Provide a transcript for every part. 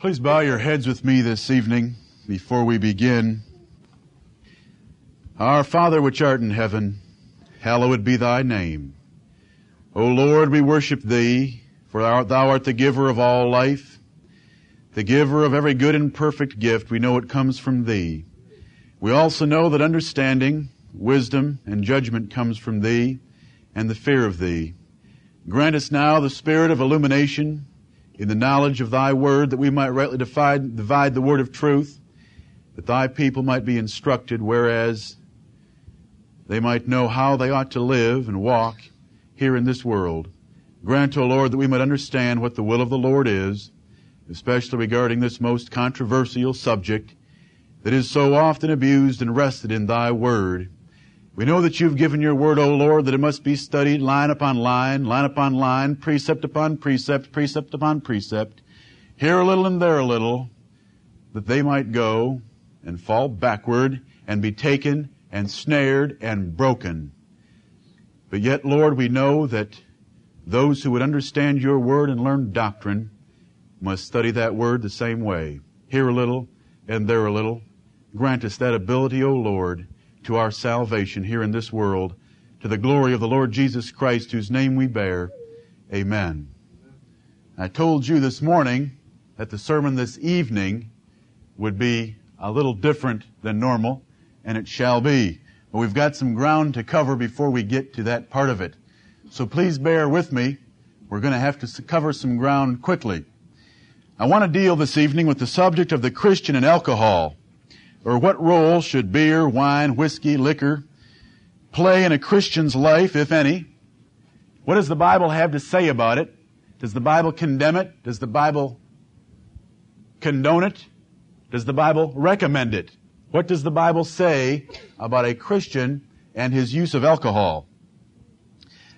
Please bow your heads with me this evening before we begin. Our Father which art in heaven, hallowed be thy name. O Lord, we worship thee, for thou art the giver of all life, the giver of every good and perfect gift. We know it comes from thee. We also know that understanding, wisdom, and judgment comes from thee, and the fear of thee. Grant us now the spirit of illumination in the knowledge of thy word that we might rightly divide, divide the word of truth, that thy people might be instructed, whereas they might know how they ought to live and walk here in this world. Grant, O Lord, that we might understand what the will of the Lord is, especially regarding this most controversial subject that is so often abused and wrested in thy word. We know that you've given your word, O Lord, that it must be studied line upon line, line upon line, precept upon precept, precept upon precept, here a little and there a little, that they might go and fall backward and be taken and snared and broken. But yet, Lord, we know that those who would understand your word and learn doctrine must study that word the same way. Here a little and there a little. Grant us that ability, O Lord, to our salvation here in this world, to the glory of the Lord Jesus Christ, whose name we bear. Amen. I told you this morning that the sermon this evening would be a little different than normal, and it shall be. But we've got some ground to cover before we get to that part of it. So please bear with me. We're going to have to cover some ground quickly. I want to deal this evening with the subject of the Christian and alcohol or what role should beer, wine, whiskey, liquor play in a Christian's life, if any? What does the Bible have to say about it? Does the Bible condemn it? Does the Bible condone it? Does the Bible recommend it? What does the Bible say about a Christian and his use of alcohol?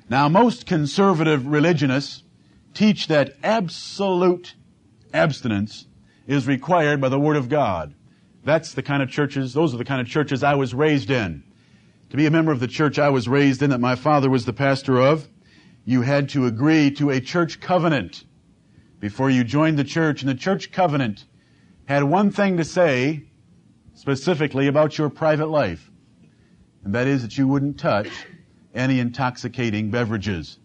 Now, most conservative religionists teach that absolute abstinence is required by the Word of God. That's the kind of churches, those are the kind of churches I was raised in. To be a member of the church I was raised in that my father was the pastor of, you had to agree to a church covenant before you joined the church. And the church covenant had one thing to say specifically about your private life. And that is that you wouldn't touch any intoxicating beverages.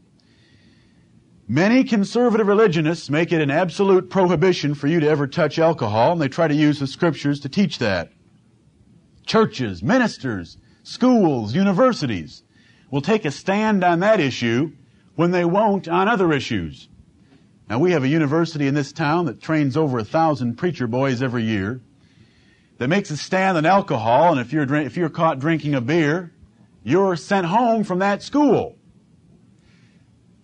Many conservative religionists make it an absolute prohibition for you to ever touch alcohol, and they try to use the scriptures to teach that. Churches, ministers, schools, universities will take a stand on that issue when they won't on other issues. Now we have a university in this town that trains over a thousand preacher boys every year that makes a stand on alcohol, and if you're, if you're caught drinking a beer, you're sent home from that school.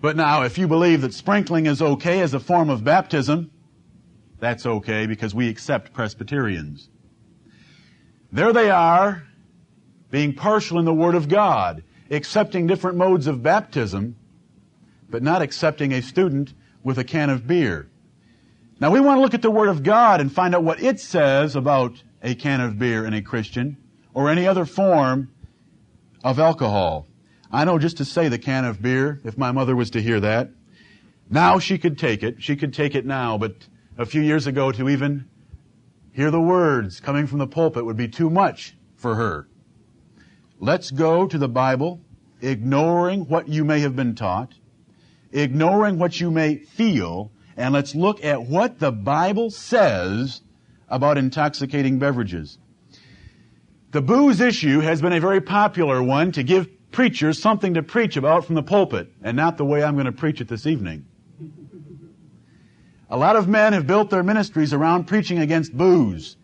But now, if you believe that sprinkling is okay as a form of baptism, that's okay because we accept Presbyterians. There they are, being partial in the Word of God, accepting different modes of baptism, but not accepting a student with a can of beer. Now we want to look at the Word of God and find out what it says about a can of beer in a Christian or any other form of alcohol. I know just to say the can of beer, if my mother was to hear that, now she could take it. She could take it now, but a few years ago to even hear the words coming from the pulpit would be too much for her. Let's go to the Bible, ignoring what you may have been taught, ignoring what you may feel, and let's look at what the Bible says about intoxicating beverages. The booze issue has been a very popular one to give preachers something to preach about from the pulpit, and not the way I'm going to preach it this evening. A lot of men have built their ministries around preaching against booze.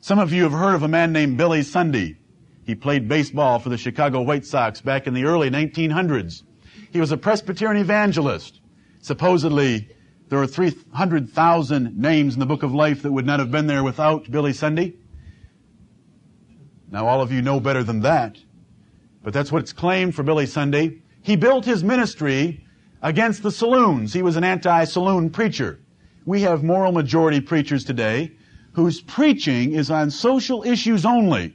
Some of you have heard of a man named Billy Sunday. He played baseball for the Chicago White Sox back in the early 1900s. He was a Presbyterian evangelist. Supposedly, there are 300,000 names in the book of life that would not have been there without Billy Sunday. Now, all of you know better than that but that's what's claimed for Billy Sunday. He built his ministry against the saloons. He was an anti-saloon preacher. We have moral majority preachers today whose preaching is on social issues only.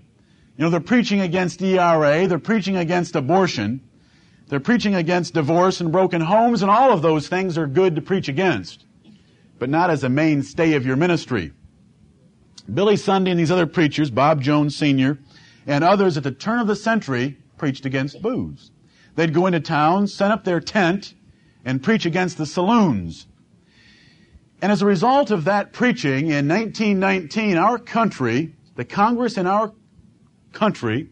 You know, they're preaching against ERA, they're preaching against abortion, they're preaching against divorce and broken homes, and all of those things are good to preach against. but not as a mainstay of your ministry. Billy Sunday and these other preachers, Bob Jones Sr., and others at the turn of the century preached against booze. They'd go into towns, set up their tent, and preach against the saloons. And as a result of that preaching in 1919, our country, the Congress in our country,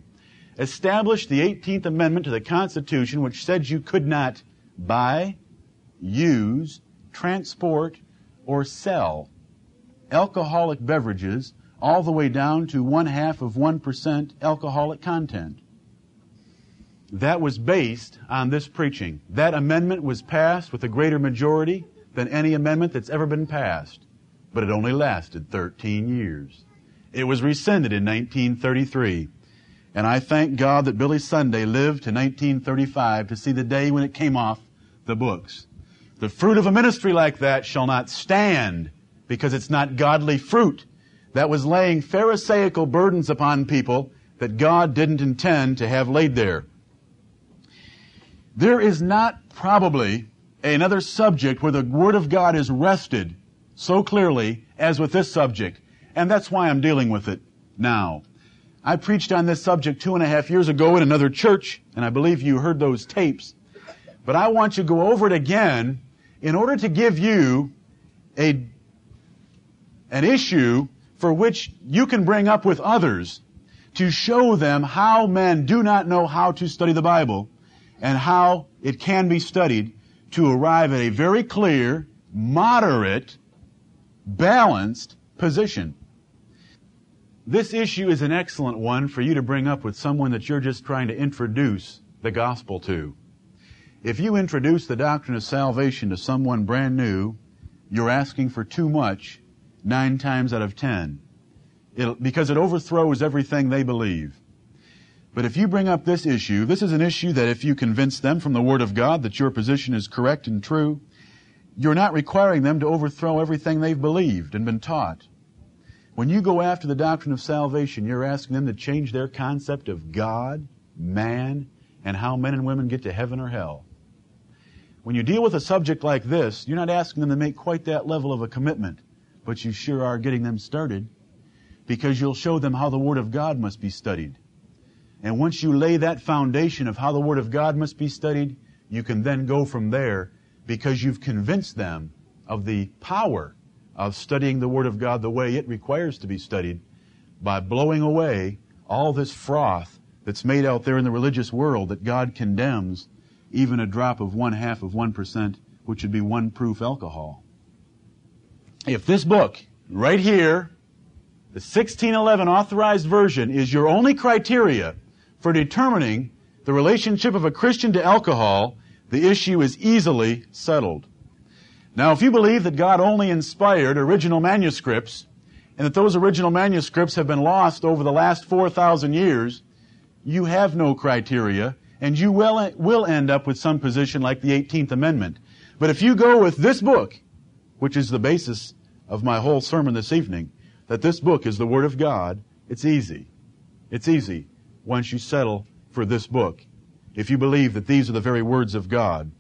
established the 18th Amendment to the Constitution, which said you could not buy, use, transport, or sell alcoholic beverages all the way down to one half of 1% alcoholic content. That was based on this preaching. That amendment was passed with a greater majority than any amendment that's ever been passed, but it only lasted 13 years. It was rescinded in 1933. And I thank God that Billy Sunday lived to 1935 to see the day when it came off the books. The fruit of a ministry like that shall not stand because it's not godly fruit. That was laying Pharisaical burdens upon people that God didn't intend to have laid there. There is not probably another subject where the Word of God is wrested so clearly as with this subject. And that's why I'm dealing with it now. I preached on this subject two and a half years ago in another church, and I believe you heard those tapes. But I want you to go over it again in order to give you a, an issue for which you can bring up with others to show them how men do not know how to study the Bible and how it can be studied to arrive at a very clear, moderate, balanced position. This issue is an excellent one for you to bring up with someone that you're just trying to introduce the gospel to. If you introduce the doctrine of salvation to someone brand new, you're asking for too much nine times out of ten. It'll, because it overthrows everything they believe. But if you bring up this issue, this is an issue that if you convince them from the Word of God that your position is correct and true, you're not requiring them to overthrow everything they've believed and been taught. When you go after the doctrine of salvation, you're asking them to change their concept of God, man, and how men and women get to heaven or hell. When you deal with a subject like this, you're not asking them to make quite that level of a commitment, but you sure are getting them started because you'll show them how the Word of God must be studied. And once you lay that foundation of how the Word of God must be studied, you can then go from there because you've convinced them of the power of studying the Word of God the way it requires to be studied by blowing away all this froth that's made out there in the religious world that God condemns, even a drop of one half of 1%, which would be one proof alcohol. If this book, right here, the 1611 authorized version, is your only criteria for determining the relationship of a Christian to alcohol, the issue is easily settled. Now, if you believe that God only inspired original manuscripts, and that those original manuscripts have been lost over the last 4,000 years, you have no criteria, and you will, will end up with some position like the 18th Amendment. But if you go with this book, which is the basis of my whole sermon this evening, that this book is the Word of God, it's easy. It's easy once you settle for this book. If you believe that these are the very words of God.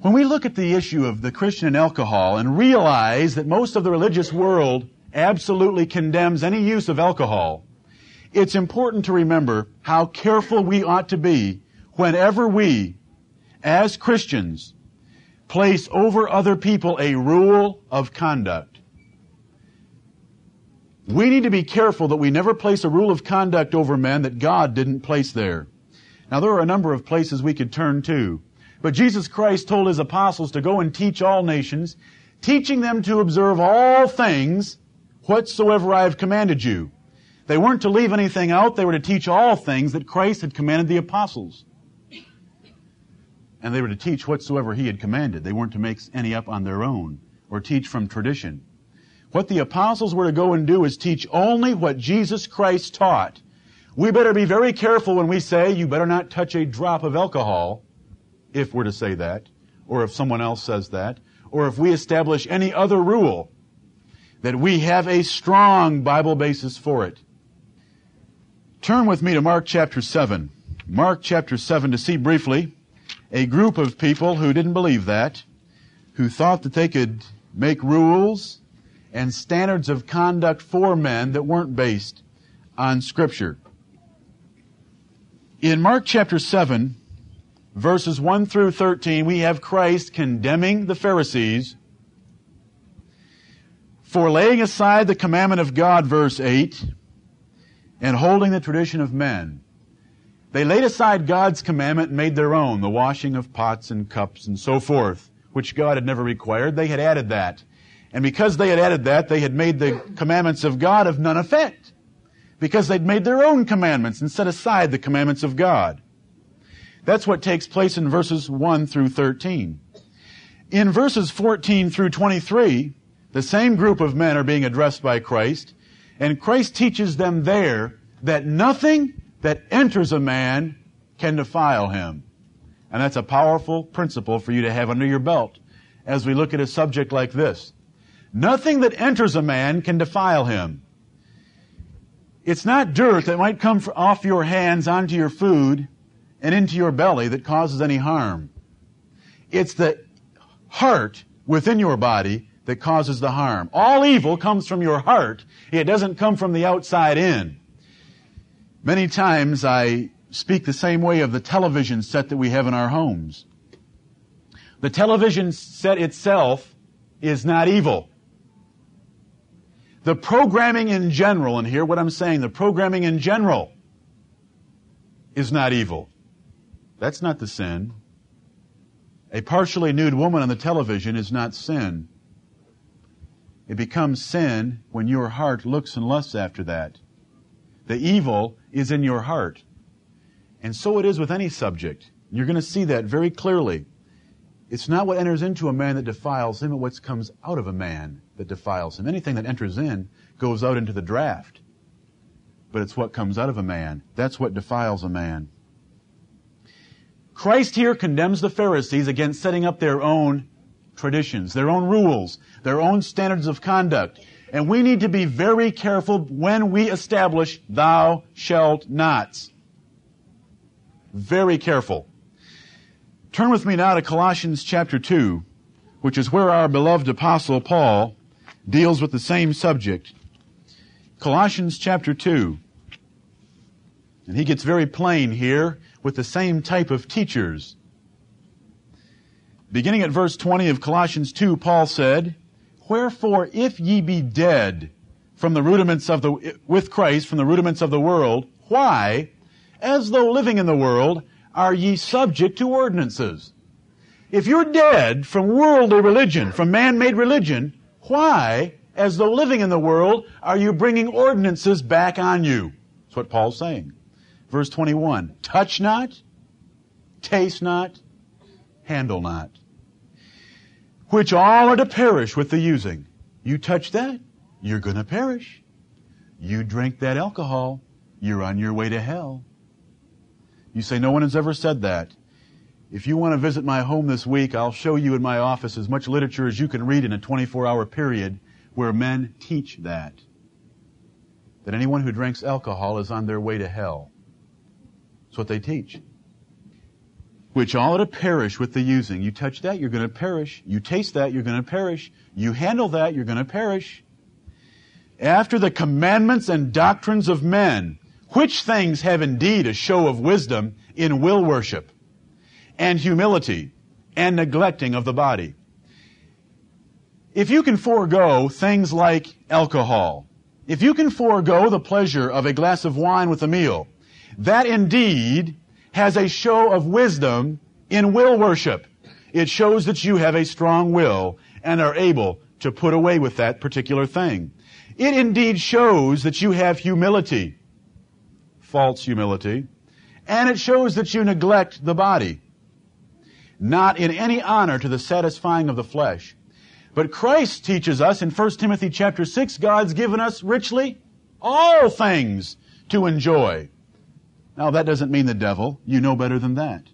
When we look at the issue of the Christian and alcohol and realize that most of the religious world absolutely condemns any use of alcohol, it's important to remember how careful we ought to be whenever we, as Christians, place over other people a rule of conduct. We need to be careful that we never place a rule of conduct over men that God didn't place there. Now there are a number of places we could turn to. But Jesus Christ told his apostles to go and teach all nations, teaching them to observe all things whatsoever I have commanded you. They weren't to leave anything out, they were to teach all things that Christ had commanded the apostles. And they were to teach whatsoever he had commanded. They weren't to make any up on their own or teach from tradition. What the apostles were to go and do is teach only what Jesus Christ taught. We better be very careful when we say, you better not touch a drop of alcohol if we're to say that, or if someone else says that, or if we establish any other rule, that we have a strong Bible basis for it. Turn with me to Mark chapter 7. Mark chapter 7 to see briefly a group of people who didn't believe that. who thought that they could make rules and standards of conduct for men that weren't based on Scripture. In Mark chapter 7, verses 1 through 13, we have Christ condemning the Pharisees for laying aside the commandment of God, verse 8, and holding the tradition of men. They laid aside God's commandment and made their own, the washing of pots and cups and so forth, which God had never required. They had added that. And because they had added that, they had made the commandments of God of none effect. Because they'd made their own commandments and set aside the commandments of God. That's what takes place in verses 1 through 13. In verses 14 through 23, the same group of men are being addressed by Christ, and Christ teaches them there that nothing that enters a man can defile him. And that's a powerful principle for you to have under your belt as we look at a subject like this. Nothing that enters a man can defile him. It's not dirt that might come off your hands onto your food and into your belly that causes any harm. It's the heart within your body that causes the harm. All evil comes from your heart. It doesn't come from the outside in. Many times I speak the same way of the television set that we have in our homes. The television set itself is not evil. The programming in general, and hear what I'm saying, the programming in general is not evil. That's not the sin. A partially nude woman on the television is not sin. It becomes sin when your heart looks and lusts after that. The evil is in your heart. And so it is with any subject. You're going to see that very clearly. It's not what enters into a man that defiles him, but what comes out of a man that defiles him. Anything that enters in goes out into the draft. But it's what comes out of a man. That's what defiles a man. Christ here condemns the Pharisees against setting up their own traditions, their own rules, their own standards of conduct. And we need to be very careful when we establish thou shalt nots. Very careful. Turn with me now to Colossians chapter 2, which is where our beloved apostle Paul deals with the same subject. Colossians chapter 2. And he gets very plain here with the same type of teachers. Beginning at verse 20 of Colossians 2, Paul said, Wherefore, if ye be dead from the rudiments of the, with Christ from the rudiments of the world, why, as though living in the world, are ye subject to ordinances? If you're dead from worldly religion, from man-made religion, why, as though living in the world, are you bringing ordinances back on you? That's what Paul's saying. Verse 21, touch not, taste not, handle not which all are to perish with the using. You touch that, you're gonna perish. You drink that alcohol, you're on your way to hell. You say, no one has ever said that. If you want to visit my home this week, I'll show you in my office as much literature as you can read in a 24 hour period where men teach that. That anyone who drinks alcohol is on their way to hell. That's what they teach which all to perish with the using. You touch that, you're going to perish. You taste that, you're going to perish. You handle that, you're going to perish. After the commandments and doctrines of men, which things have indeed a show of wisdom in will worship and humility and neglecting of the body. If you can forego things like alcohol, if you can forego the pleasure of a glass of wine with a meal, that indeed has a show of wisdom in will worship. It shows that you have a strong will and are able to put away with that particular thing. It indeed shows that you have humility, false humility, and it shows that you neglect the body, not in any honor to the satisfying of the flesh. But Christ teaches us in 1 Timothy chapter 6, God's given us richly all things to enjoy. Now, that doesn't mean the devil. You know better than that.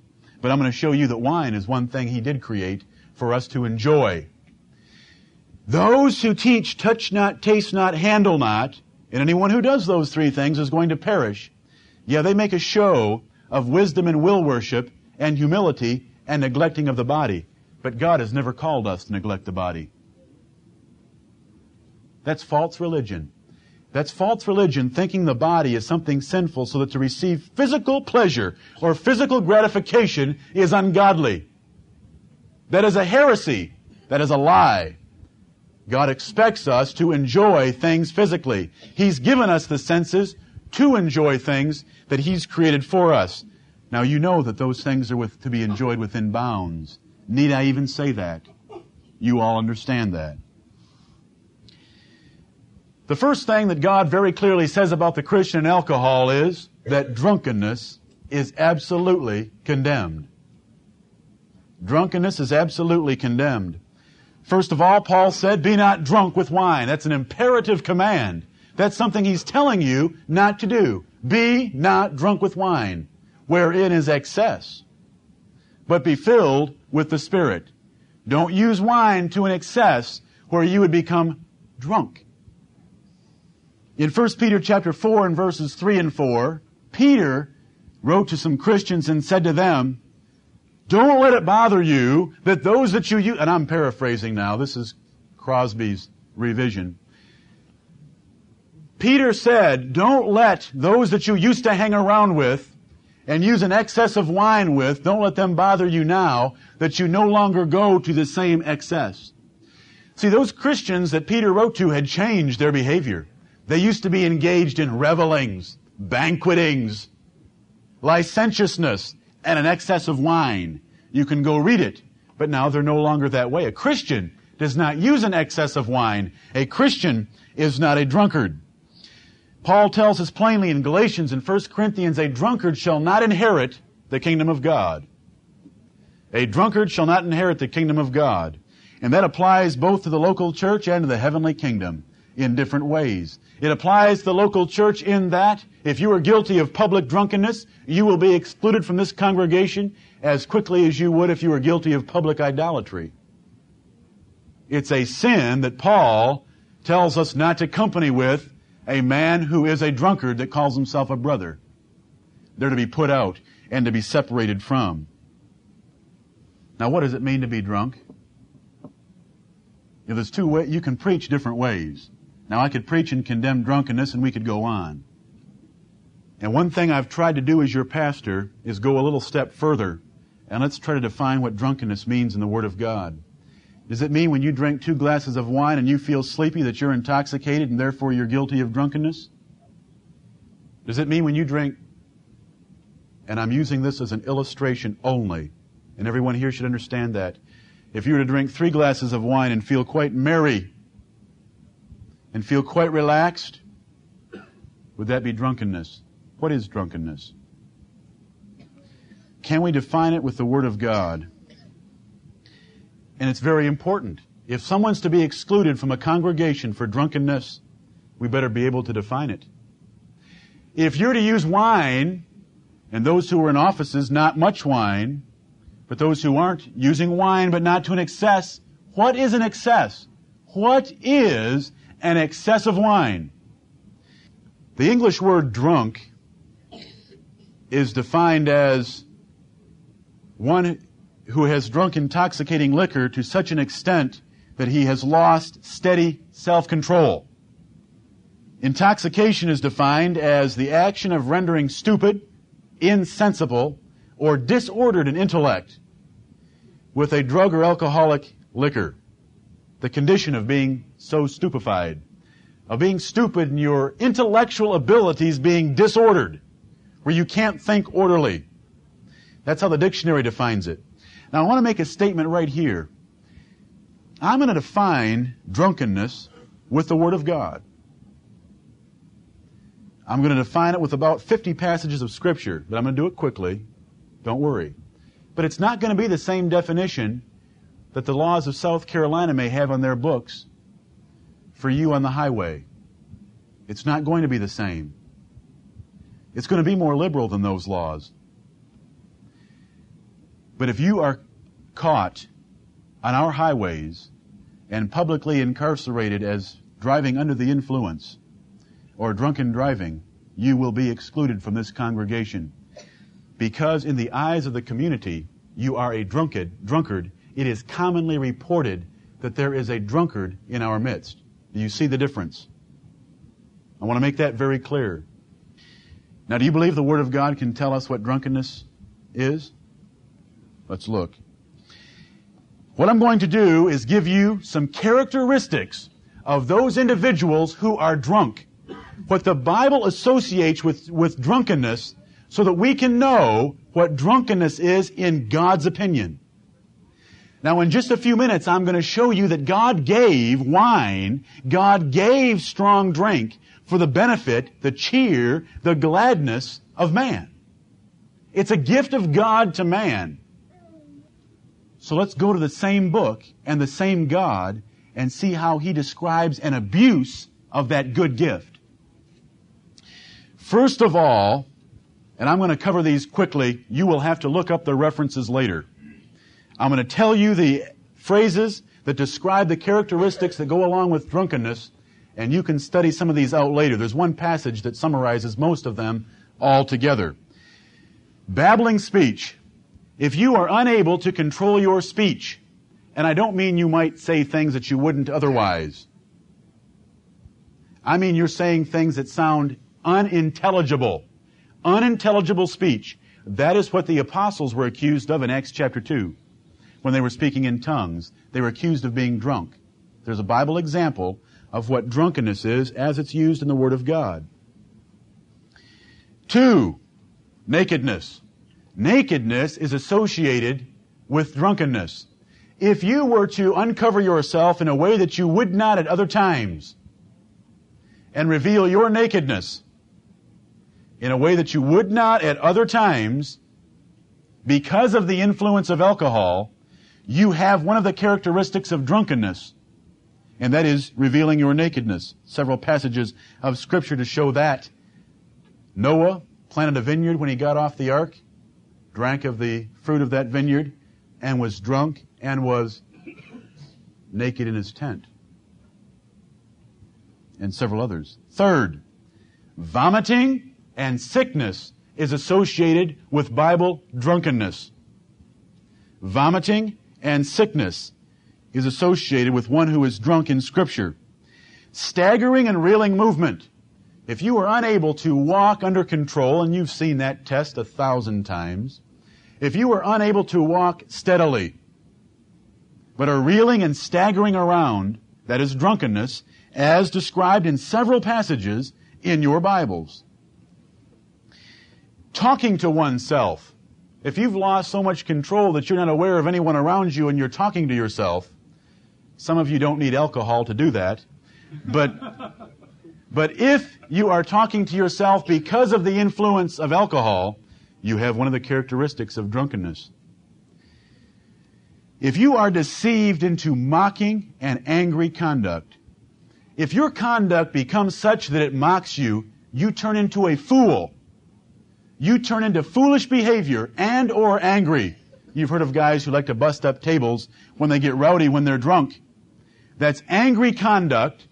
But I'm going to show you that wine is one thing he did create for us to enjoy. Those who teach touch not, taste not, handle not, and anyone who does those three things is going to perish. Yeah, they make a show of wisdom and will worship and humility and neglecting of the body. But God has never called us to neglect the body. That's false religion. That's false religion, thinking the body is something sinful so that to receive physical pleasure or physical gratification is ungodly. That is a heresy. That is a lie. God expects us to enjoy things physically. He's given us the senses to enjoy things that He's created for us. Now you know that those things are with, to be enjoyed within bounds. Need I even say that? You all understand that. The first thing that God very clearly says about the Christian and alcohol is that drunkenness is absolutely condemned. Drunkenness is absolutely condemned. First of all, Paul said, be not drunk with wine. That's an imperative command. That's something he's telling you not to do. Be not drunk with wine, wherein is excess, but be filled with the Spirit. Don't use wine to an excess where you would become drunk. In 1 Peter chapter 4 and verses 3 and 4, Peter wrote to some Christians and said to them, don't let it bother you that those that you use, and I'm paraphrasing now, this is Crosby's revision. Peter said, don't let those that you used to hang around with and use an excess of wine with, don't let them bother you now that you no longer go to the same excess. See, those Christians that Peter wrote to had changed their behavior. They used to be engaged in revelings, banquetings, licentiousness, and an excess of wine. You can go read it. But now they're no longer that way. A Christian does not use an excess of wine. A Christian is not a drunkard. Paul tells us plainly in Galatians and 1 Corinthians, a drunkard shall not inherit the kingdom of God. A drunkard shall not inherit the kingdom of God. And that applies both to the local church and to the heavenly kingdom in different ways. It applies to the local church in that if you are guilty of public drunkenness, you will be excluded from this congregation as quickly as you would if you were guilty of public idolatry. It's a sin that Paul tells us not to company with a man who is a drunkard that calls himself a brother. They're to be put out and to be separated from. Now, what does it mean to be drunk? If there's two ways, you can preach different ways. Now I could preach and condemn drunkenness and we could go on. And one thing I've tried to do as your pastor is go a little step further and let's try to define what drunkenness means in the Word of God. Does it mean when you drink two glasses of wine and you feel sleepy that you're intoxicated and therefore you're guilty of drunkenness? Does it mean when you drink, and I'm using this as an illustration only, and everyone here should understand that, if you were to drink three glasses of wine and feel quite merry and feel quite relaxed, would that be drunkenness? What is drunkenness? Can we define it with the Word of God? And it's very important. If someone's to be excluded from a congregation for drunkenness, we better be able to define it. If you're to use wine, and those who are in offices, not much wine, but those who aren't using wine, but not to an excess, what is an excess? What is an excess of wine. The English word drunk is defined as one who has drunk intoxicating liquor to such an extent that he has lost steady self-control. Intoxication is defined as the action of rendering stupid, insensible, or disordered in intellect with a drug or alcoholic liquor the condition of being so stupefied, of being stupid and your intellectual abilities being disordered, where you can't think orderly. That's how the dictionary defines it. Now I want to make a statement right here. I'm going to define drunkenness with the Word of God. I'm going to define it with about 50 passages of Scripture, but I'm going to do it quickly. Don't worry. But it's not going to be the same definition that the laws of South Carolina may have on their books for you on the highway. It's not going to be the same. It's going to be more liberal than those laws. But if you are caught on our highways and publicly incarcerated as driving under the influence or drunken driving, you will be excluded from this congregation. Because in the eyes of the community, you are a drunkard, drunkard it is commonly reported that there is a drunkard in our midst. Do you see the difference? I want to make that very clear. Now, do you believe the Word of God can tell us what drunkenness is? Let's look. What I'm going to do is give you some characteristics of those individuals who are drunk. What the Bible associates with, with drunkenness so that we can know what drunkenness is in God's opinion. Now, in just a few minutes, I'm going to show you that God gave wine, God gave strong drink for the benefit, the cheer, the gladness of man. It's a gift of God to man. So let's go to the same book and the same God and see how he describes an abuse of that good gift. First of all, and I'm going to cover these quickly, you will have to look up the references later. I'm going to tell you the phrases that describe the characteristics that go along with drunkenness, and you can study some of these out later. There's one passage that summarizes most of them all together. Babbling speech. If you are unable to control your speech, and I don't mean you might say things that you wouldn't otherwise. I mean you're saying things that sound unintelligible. Unintelligible speech. That is what the apostles were accused of in Acts chapter 2 when they were speaking in tongues. They were accused of being drunk. There's a Bible example of what drunkenness is as it's used in the Word of God. Two, nakedness. Nakedness is associated with drunkenness. If you were to uncover yourself in a way that you would not at other times and reveal your nakedness in a way that you would not at other times because of the influence of alcohol, you have one of the characteristics of drunkenness, and that is revealing your nakedness. Several passages of scripture to show that. Noah planted a vineyard when he got off the ark, drank of the fruit of that vineyard, and was drunk and was naked in his tent. And several others. Third, vomiting and sickness is associated with Bible drunkenness. Vomiting and sickness is associated with one who is drunk in Scripture. Staggering and reeling movement. If you are unable to walk under control, and you've seen that test a thousand times, if you are unable to walk steadily, but are reeling and staggering around, that is drunkenness, as described in several passages in your Bibles. Talking to oneself. If you've lost so much control that you're not aware of anyone around you and you're talking to yourself, some of you don't need alcohol to do that, but, but if you are talking to yourself because of the influence of alcohol, you have one of the characteristics of drunkenness. If you are deceived into mocking and angry conduct, if your conduct becomes such that it mocks you, you turn into a fool. You turn into foolish behavior and or angry. You've heard of guys who like to bust up tables when they get rowdy when they're drunk. That's angry conduct.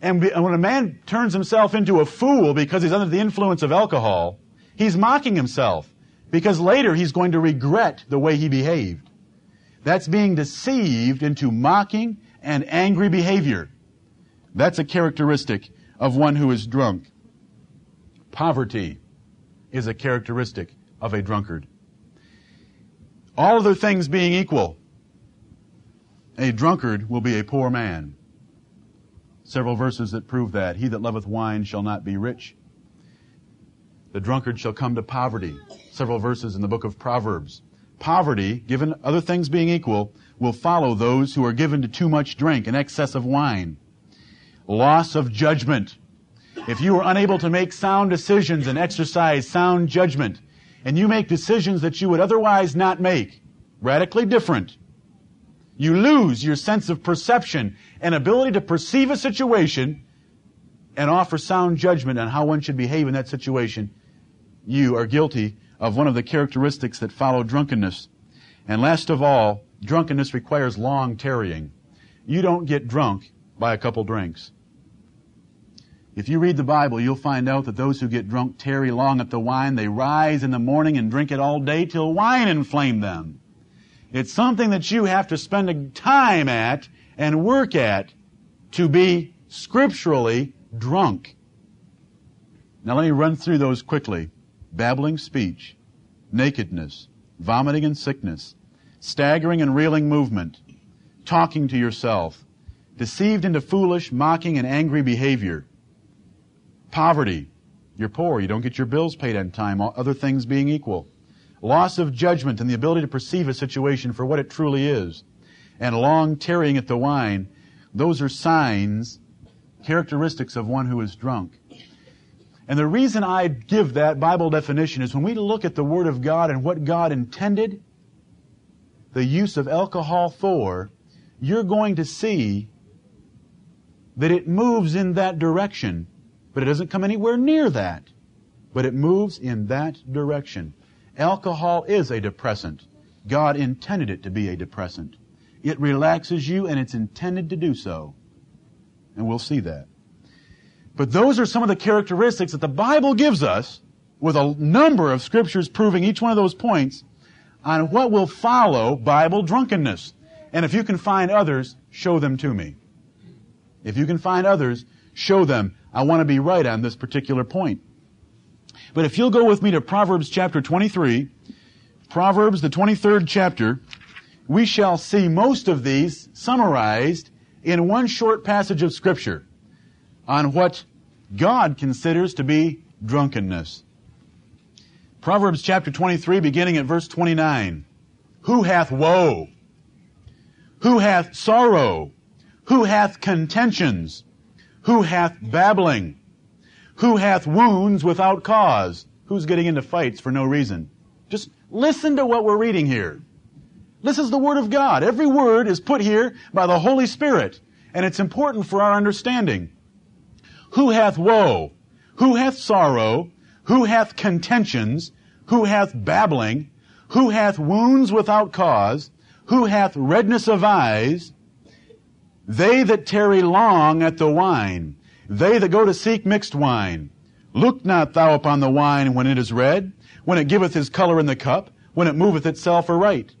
And when a man turns himself into a fool because he's under the influence of alcohol, he's mocking himself because later he's going to regret the way he behaved. That's being deceived into mocking and angry behavior. That's a characteristic of one who is drunk. Poverty is a characteristic of a drunkard. All other things being equal, a drunkard will be a poor man. Several verses that prove that. He that loveth wine shall not be rich. The drunkard shall come to poverty. Several verses in the book of Proverbs poverty, given other things being equal, will follow those who are given to too much drink and excess of wine. Loss of judgment. If you are unable to make sound decisions and exercise sound judgment, and you make decisions that you would otherwise not make, radically different, you lose your sense of perception and ability to perceive a situation and offer sound judgment on how one should behave in that situation. You are guilty of one of the characteristics that follow drunkenness. And last of all, drunkenness requires long tarrying. You don't get drunk by a couple drinks. If you read the Bible, you'll find out that those who get drunk tarry long at the wine. They rise in the morning and drink it all day till wine inflame them. It's something that you have to spend time at and work at to be scripturally drunk. Now let me run through those quickly. Babbling speech, nakedness, vomiting and sickness, staggering and reeling movement, talking to yourself, deceived into foolish, mocking, and angry behavior, poverty, you're poor, you don't get your bills paid on time, other things being equal, loss of judgment and the ability to perceive a situation for what it truly is, and long tarrying at the wine, those are signs, characteristics of one who is drunk. And the reason I give that Bible definition is when we look at the Word of God and what God intended the use of alcohol for, you're going to see that it moves in that direction, but it doesn't come anywhere near that. But it moves in that direction. Alcohol is a depressant. God intended it to be a depressant. It relaxes you and it's intended to do so. And we'll see that. But those are some of the characteristics that the Bible gives us with a number of scriptures proving each one of those points on what will follow Bible drunkenness. And if you can find others, show them to me. If you can find others, show them. I want to be right on this particular point. But if you'll go with me to Proverbs chapter 23, Proverbs, the 23rd chapter, we shall see most of these summarized in one short passage of Scripture on what God considers to be drunkenness. Proverbs chapter 23, beginning at verse 29. Who hath woe? Who hath sorrow? Who hath contentions? Who hath babbling? Who hath wounds without cause? Who's getting into fights for no reason? Just listen to what we're reading here. This is the Word of God. Every word is put here by the Holy Spirit, and it's important for our understanding. Who hath woe? Who hath sorrow? Who hath contentions? Who hath babbling? Who hath wounds without cause? Who hath redness of eyes? They that tarry long at the wine. They that go to seek mixed wine. Look not thou upon the wine when it is red, when it giveth his color in the cup, when it moveth itself aright.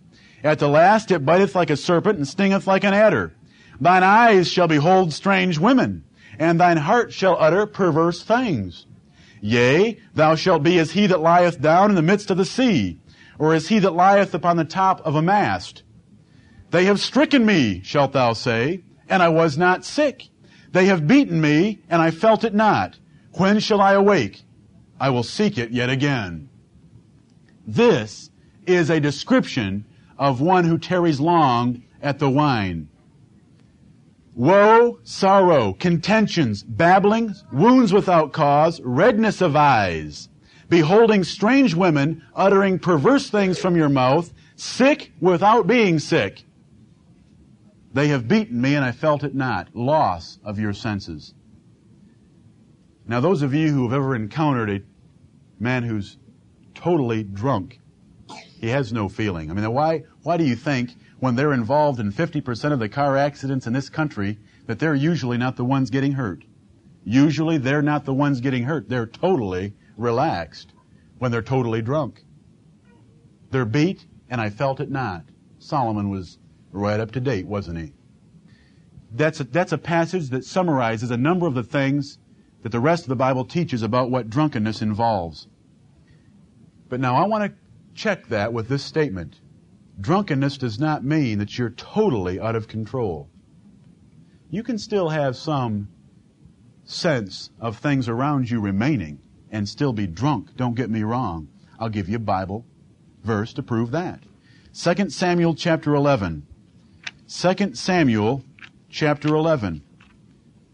At the last it biteth like a serpent and stingeth like an adder. Thine eyes shall behold strange women and thine heart shall utter perverse things. Yea, thou shalt be as he that lieth down in the midst of the sea, or as he that lieth upon the top of a mast. They have stricken me, shalt thou say, and I was not sick. They have beaten me, and I felt it not. When shall I awake? I will seek it yet again. This is a description of one who tarries long at the wine. Woe, sorrow, contentions, babblings, wounds without cause, redness of eyes, beholding strange women, uttering perverse things from your mouth, sick without being sick. They have beaten me and I felt it not. Loss of your senses. Now those of you who have ever encountered a man who's totally drunk, he has no feeling. I mean, why, why do you think when they're involved in 50% of the car accidents in this country that they're usually not the ones getting hurt. Usually they're not the ones getting hurt. They're totally relaxed when they're totally drunk. They're beat and I felt it not. Solomon was right up to date, wasn't he? That's a, that's a passage that summarizes a number of the things that the rest of the Bible teaches about what drunkenness involves. But now I want to check that with this statement. Drunkenness does not mean that you're totally out of control. You can still have some sense of things around you remaining and still be drunk. Don't get me wrong. I'll give you a Bible verse to prove that. 2 Samuel chapter 11. 2 Samuel chapter 11.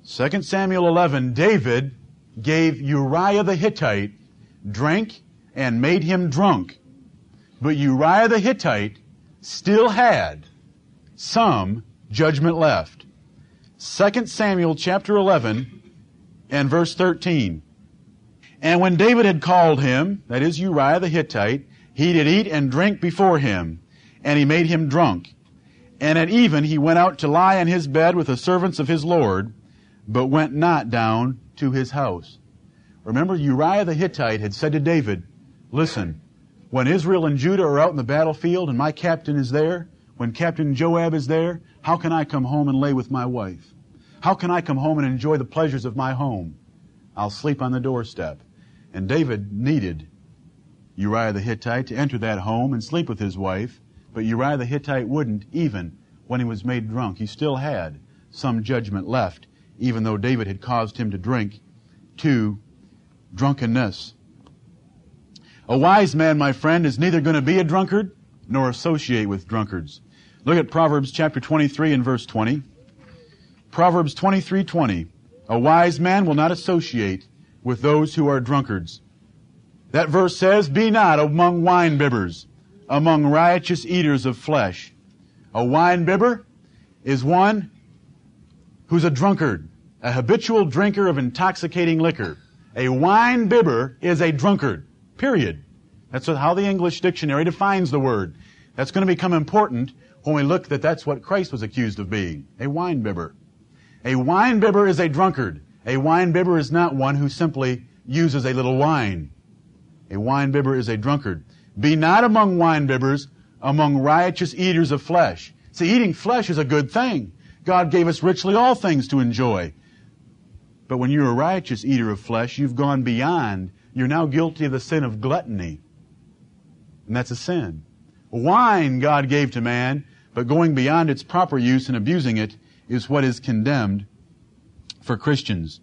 2 Samuel 11, David gave Uriah the Hittite drink and made him drunk. But Uriah the Hittite still had some judgment left. 2 Samuel chapter 11 and verse 13. And when David had called him, that is Uriah the Hittite, he did eat and drink before him, and he made him drunk. And at even he went out to lie in his bed with the servants of his Lord, but went not down to his house. Remember, Uriah the Hittite had said to David, Listen, When Israel and Judah are out in the battlefield and my captain is there, when Captain Joab is there, how can I come home and lay with my wife? How can I come home and enjoy the pleasures of my home? I'll sleep on the doorstep. And David needed Uriah the Hittite to enter that home and sleep with his wife, but Uriah the Hittite wouldn't even when he was made drunk. He still had some judgment left, even though David had caused him to drink to drunkenness. A wise man, my friend, is neither going to be a drunkard nor associate with drunkards. Look at Proverbs chapter 23 and verse 20. Proverbs 23:20. A wise man will not associate with those who are drunkards. That verse says, "Be not among wine bibbers, among riotous eaters of flesh." A wine bibber is one who's a drunkard, a habitual drinker of intoxicating liquor. A wine bibber is a drunkard. Period. That's how the English dictionary defines the word. That's going to become important when we look that that's what Christ was accused of being, a wine bibber. A wine bibber is a drunkard. A wine bibber is not one who simply uses a little wine. A wine bibber is a drunkard. Be not among wine bibbers, among riotous eaters of flesh. See, eating flesh is a good thing. God gave us richly all things to enjoy. But when you're a righteous eater of flesh, you've gone beyond. You're now guilty of the sin of gluttony. And that's a sin. Wine God gave to man, but going beyond its proper use and abusing it is what is condemned for Christians.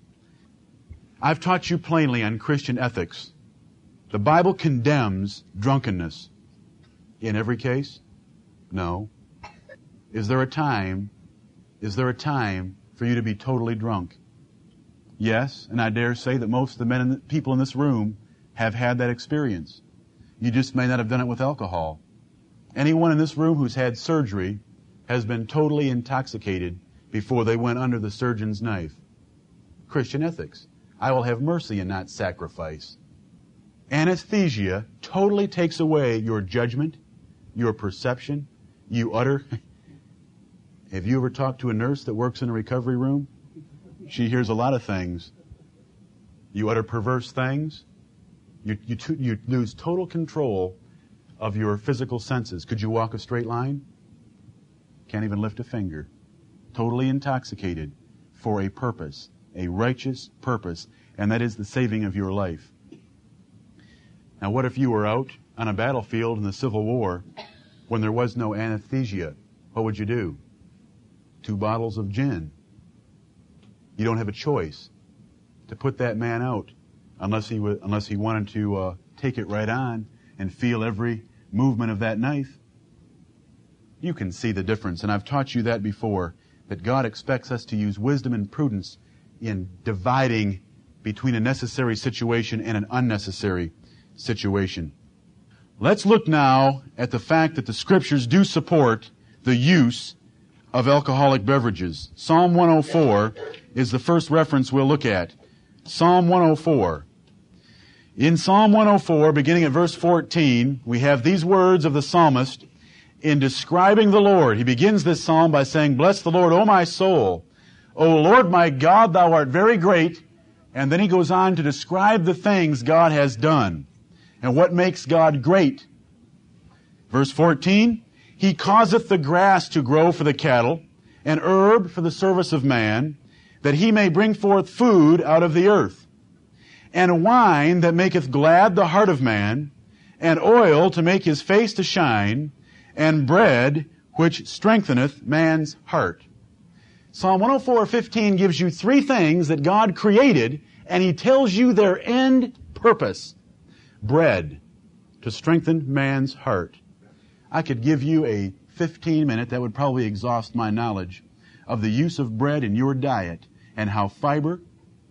I've taught you plainly on Christian ethics. The Bible condemns drunkenness. In every case? No. Is there a time, is there a time for you to be totally drunk? Yes, and I dare say that most of the men and people in this room have had that experience. You just may not have done it with alcohol. Anyone in this room who's had surgery has been totally intoxicated before they went under the surgeon's knife. Christian ethics. I will have mercy and not sacrifice. Anesthesia totally takes away your judgment, your perception. You utter. have you ever talked to a nurse that works in a recovery room? She hears a lot of things. You utter perverse things. You, you, you lose total control of your physical senses. Could you walk a straight line? Can't even lift a finger totally intoxicated for a purpose, a righteous purpose, and that is the saving of your life. Now, what if you were out on a battlefield in the Civil War when there was no anesthesia? What would you do? Two bottles of gin. You don't have a choice to put that man out unless he, w- unless he wanted to uh, take it right on and feel every movement of that knife. You can see the difference, and I've taught you that before that God expects us to use wisdom and prudence in dividing between a necessary situation and an unnecessary situation. Let's look now at the fact that the scriptures do support the use of alcoholic beverages. Psalm 104 is the first reference we'll look at. Psalm 104. In Psalm 104, beginning at verse 14, we have these words of the psalmist in describing the Lord. He begins this psalm by saying, Bless the Lord, O my soul. O Lord my God, thou art very great. And then he goes on to describe the things God has done and what makes God great. Verse 14, He causeth the grass to grow for the cattle and herb for the service of man, that he may bring forth food out of the earth, and wine that maketh glad the heart of man, and oil to make his face to shine, and bread which strengtheneth man's heart. Psalm 104:15 gives you three things that God created and he tells you their end purpose. Bread to strengthen man's heart. I could give you a 15 minute that would probably exhaust my knowledge of the use of bread in your diet and how fiber,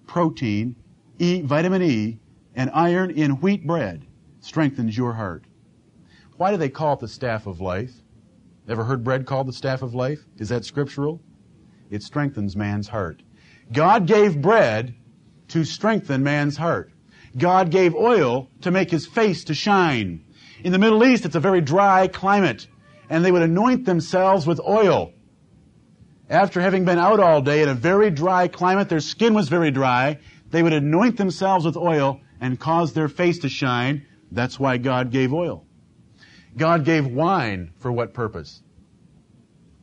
protein, e, vitamin E, and iron in wheat bread strengthens your heart. Why do they call it the staff of life? Ever heard bread called the staff of life? Is that scriptural? It strengthens man's heart. God gave bread to strengthen man's heart. God gave oil to make his face to shine. In the Middle East, it's a very dry climate, and they would anoint themselves with oil. After having been out all day in a very dry climate, their skin was very dry, they would anoint themselves with oil and cause their face to shine. That's why God gave oil. God gave wine for what purpose?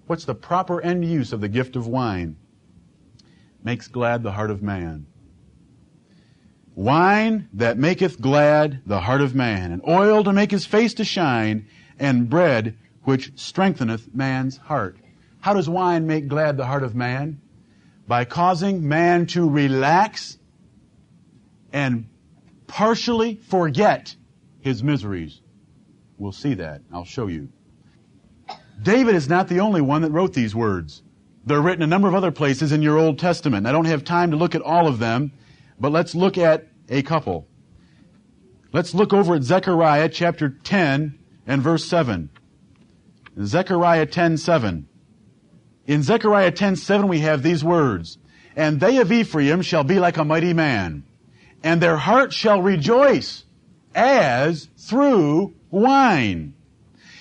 What's the proper end use of the gift of wine? Makes glad the heart of man. Wine that maketh glad the heart of man, and oil to make his face to shine, and bread which strengtheneth man's heart. How does wine make glad the heart of man? By causing man to relax and partially forget his miseries. We'll see that. I'll show you. David is not the only one that wrote these words. They're written a number of other places in your Old Testament. I don't have time to look at all of them, but let's look at a couple. Let's look over at Zechariah chapter 10 and verse 7. Zechariah 10:7. In Zechariah 10:7 we have these words, "And they of Ephraim shall be like a mighty man, and their heart shall rejoice as through wine.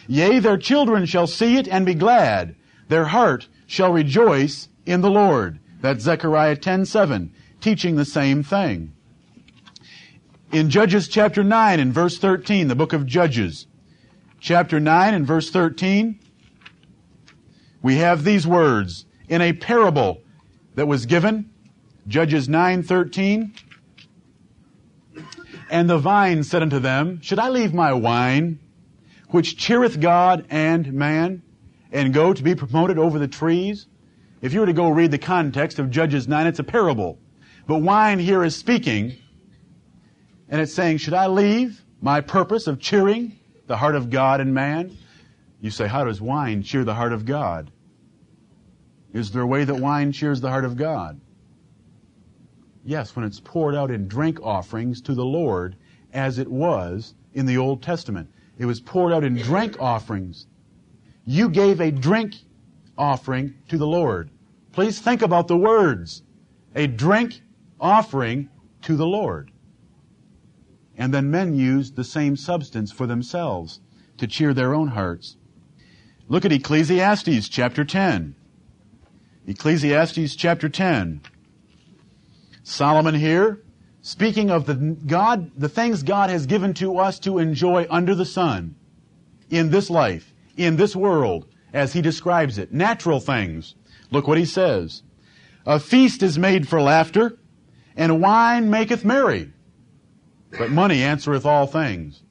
Yea, their children shall see it and be glad. Their heart shall rejoice in the Lord." That's Zechariah 10:7, teaching the same thing. In Judges chapter 9 and verse 13, the book of Judges, chapter 9 and verse 13, we have these words in a parable that was given, Judges 9:13. And the vine said unto them, Should I leave my wine, which cheereth God and man, and go to be promoted over the trees? If you were to go read the context of Judges 9, it's a parable. But wine here is speaking, and it's saying, Should I leave my purpose of cheering the heart of God and man? You say, how does wine cheer the heart of God? Is there a way that wine cheers the heart of God? Yes, when it's poured out in drink offerings to the Lord, as it was in the Old Testament. It was poured out in drink offerings. You gave a drink offering to the Lord. Please think about the words. A drink offering to the Lord and then men used the same substance for themselves to cheer their own hearts. Look at Ecclesiastes chapter 10. Ecclesiastes chapter 10. Solomon here, speaking of the God, the things God has given to us to enjoy under the sun, in this life, in this world, as he describes it, natural things. Look what he says. A feast is made for laughter, and wine maketh merry. But money answereth all things.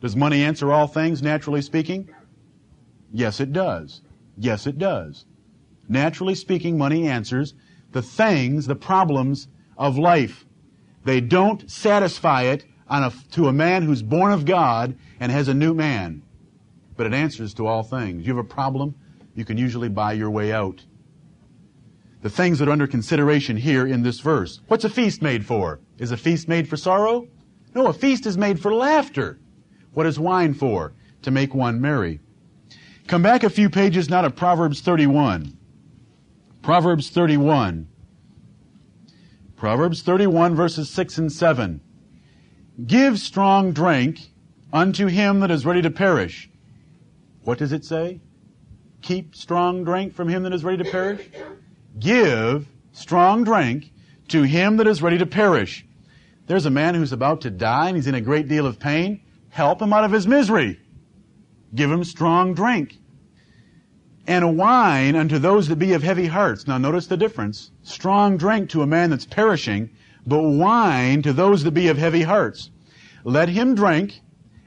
Does money answer all things, naturally speaking? Yes, it does. Yes, it does. Naturally speaking, money answers the things, the problems of life. They don't satisfy it a, to a man who's born of God and has a new man. But it answers to all things. You have a problem, you can usually buy your way out. The things that are under consideration here in this verse. What's a feast made for? Is a feast made for sorrow? No, a feast is made for laughter. What is wine for? To make one merry. Come back a few pages now to Proverbs 31. Proverbs 31. Proverbs 31 verses 6 and 7. Give strong drink unto him that is ready to perish. What does it say? Keep strong drink from him that is ready to perish. Give strong drink to him that is ready to perish there's a man who's about to die and he's in a great deal of pain. Help him out of his misery. Give him strong drink. And wine unto those that be of heavy hearts. Now notice the difference. Strong drink to a man that's perishing, but wine to those that be of heavy hearts. Let him drink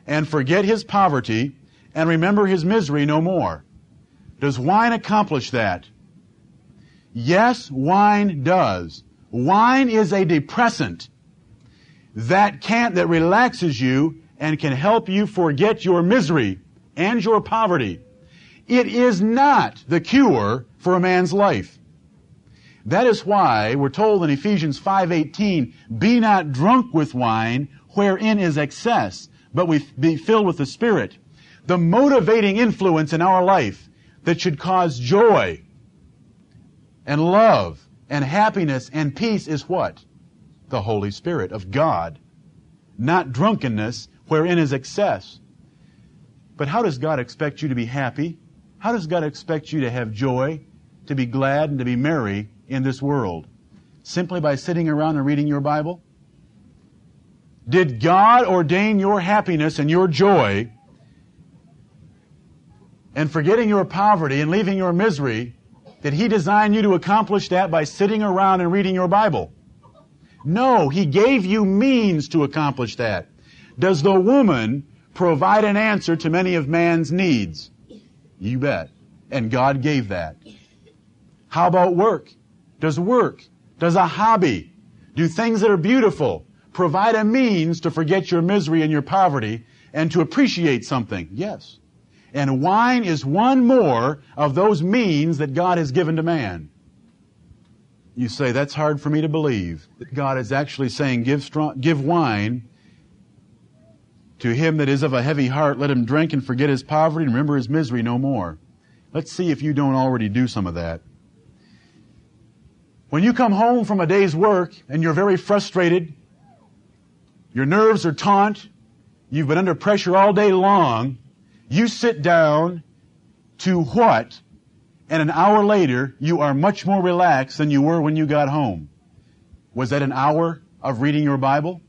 and forget his poverty and remember his misery no more. Does wine accomplish that? Yes, wine does. Wine is a depressant that can that relaxes you and can help you forget your misery and your poverty. It is not the cure for a man's life. That is why we're told in Ephesians 5:18, "Be not drunk with wine, wherein is excess, but we be filled with the Spirit." The motivating influence in our life that should cause joy and love and happiness and peace is what? the Holy Spirit of God, not drunkenness wherein is excess. But how does God expect you to be happy? How does God expect you to have joy, to be glad, and to be merry in this world? Simply by sitting around and reading your Bible? Did God ordain your happiness and your joy and forgetting your poverty and leaving your misery, did He design you to accomplish that by sitting around and reading your Bible? No, He gave you means to accomplish that. Does the woman provide an answer to many of man's needs? You bet. And God gave that. How about work? Does work, does a hobby, do things that are beautiful, provide a means to forget your misery and your poverty and to appreciate something? Yes. And wine is one more of those means that God has given to man. You say, that's hard for me to believe. That God is actually saying, give, strong, give wine to him that is of a heavy heart. Let him drink and forget his poverty and remember his misery no more. Let's see if you don't already do some of that. When you come home from a day's work and you're very frustrated, your nerves are taut, you've been under pressure all day long, you sit down to what? And an hour later, you are much more relaxed than you were when you got home. Was that an hour of reading your Bible?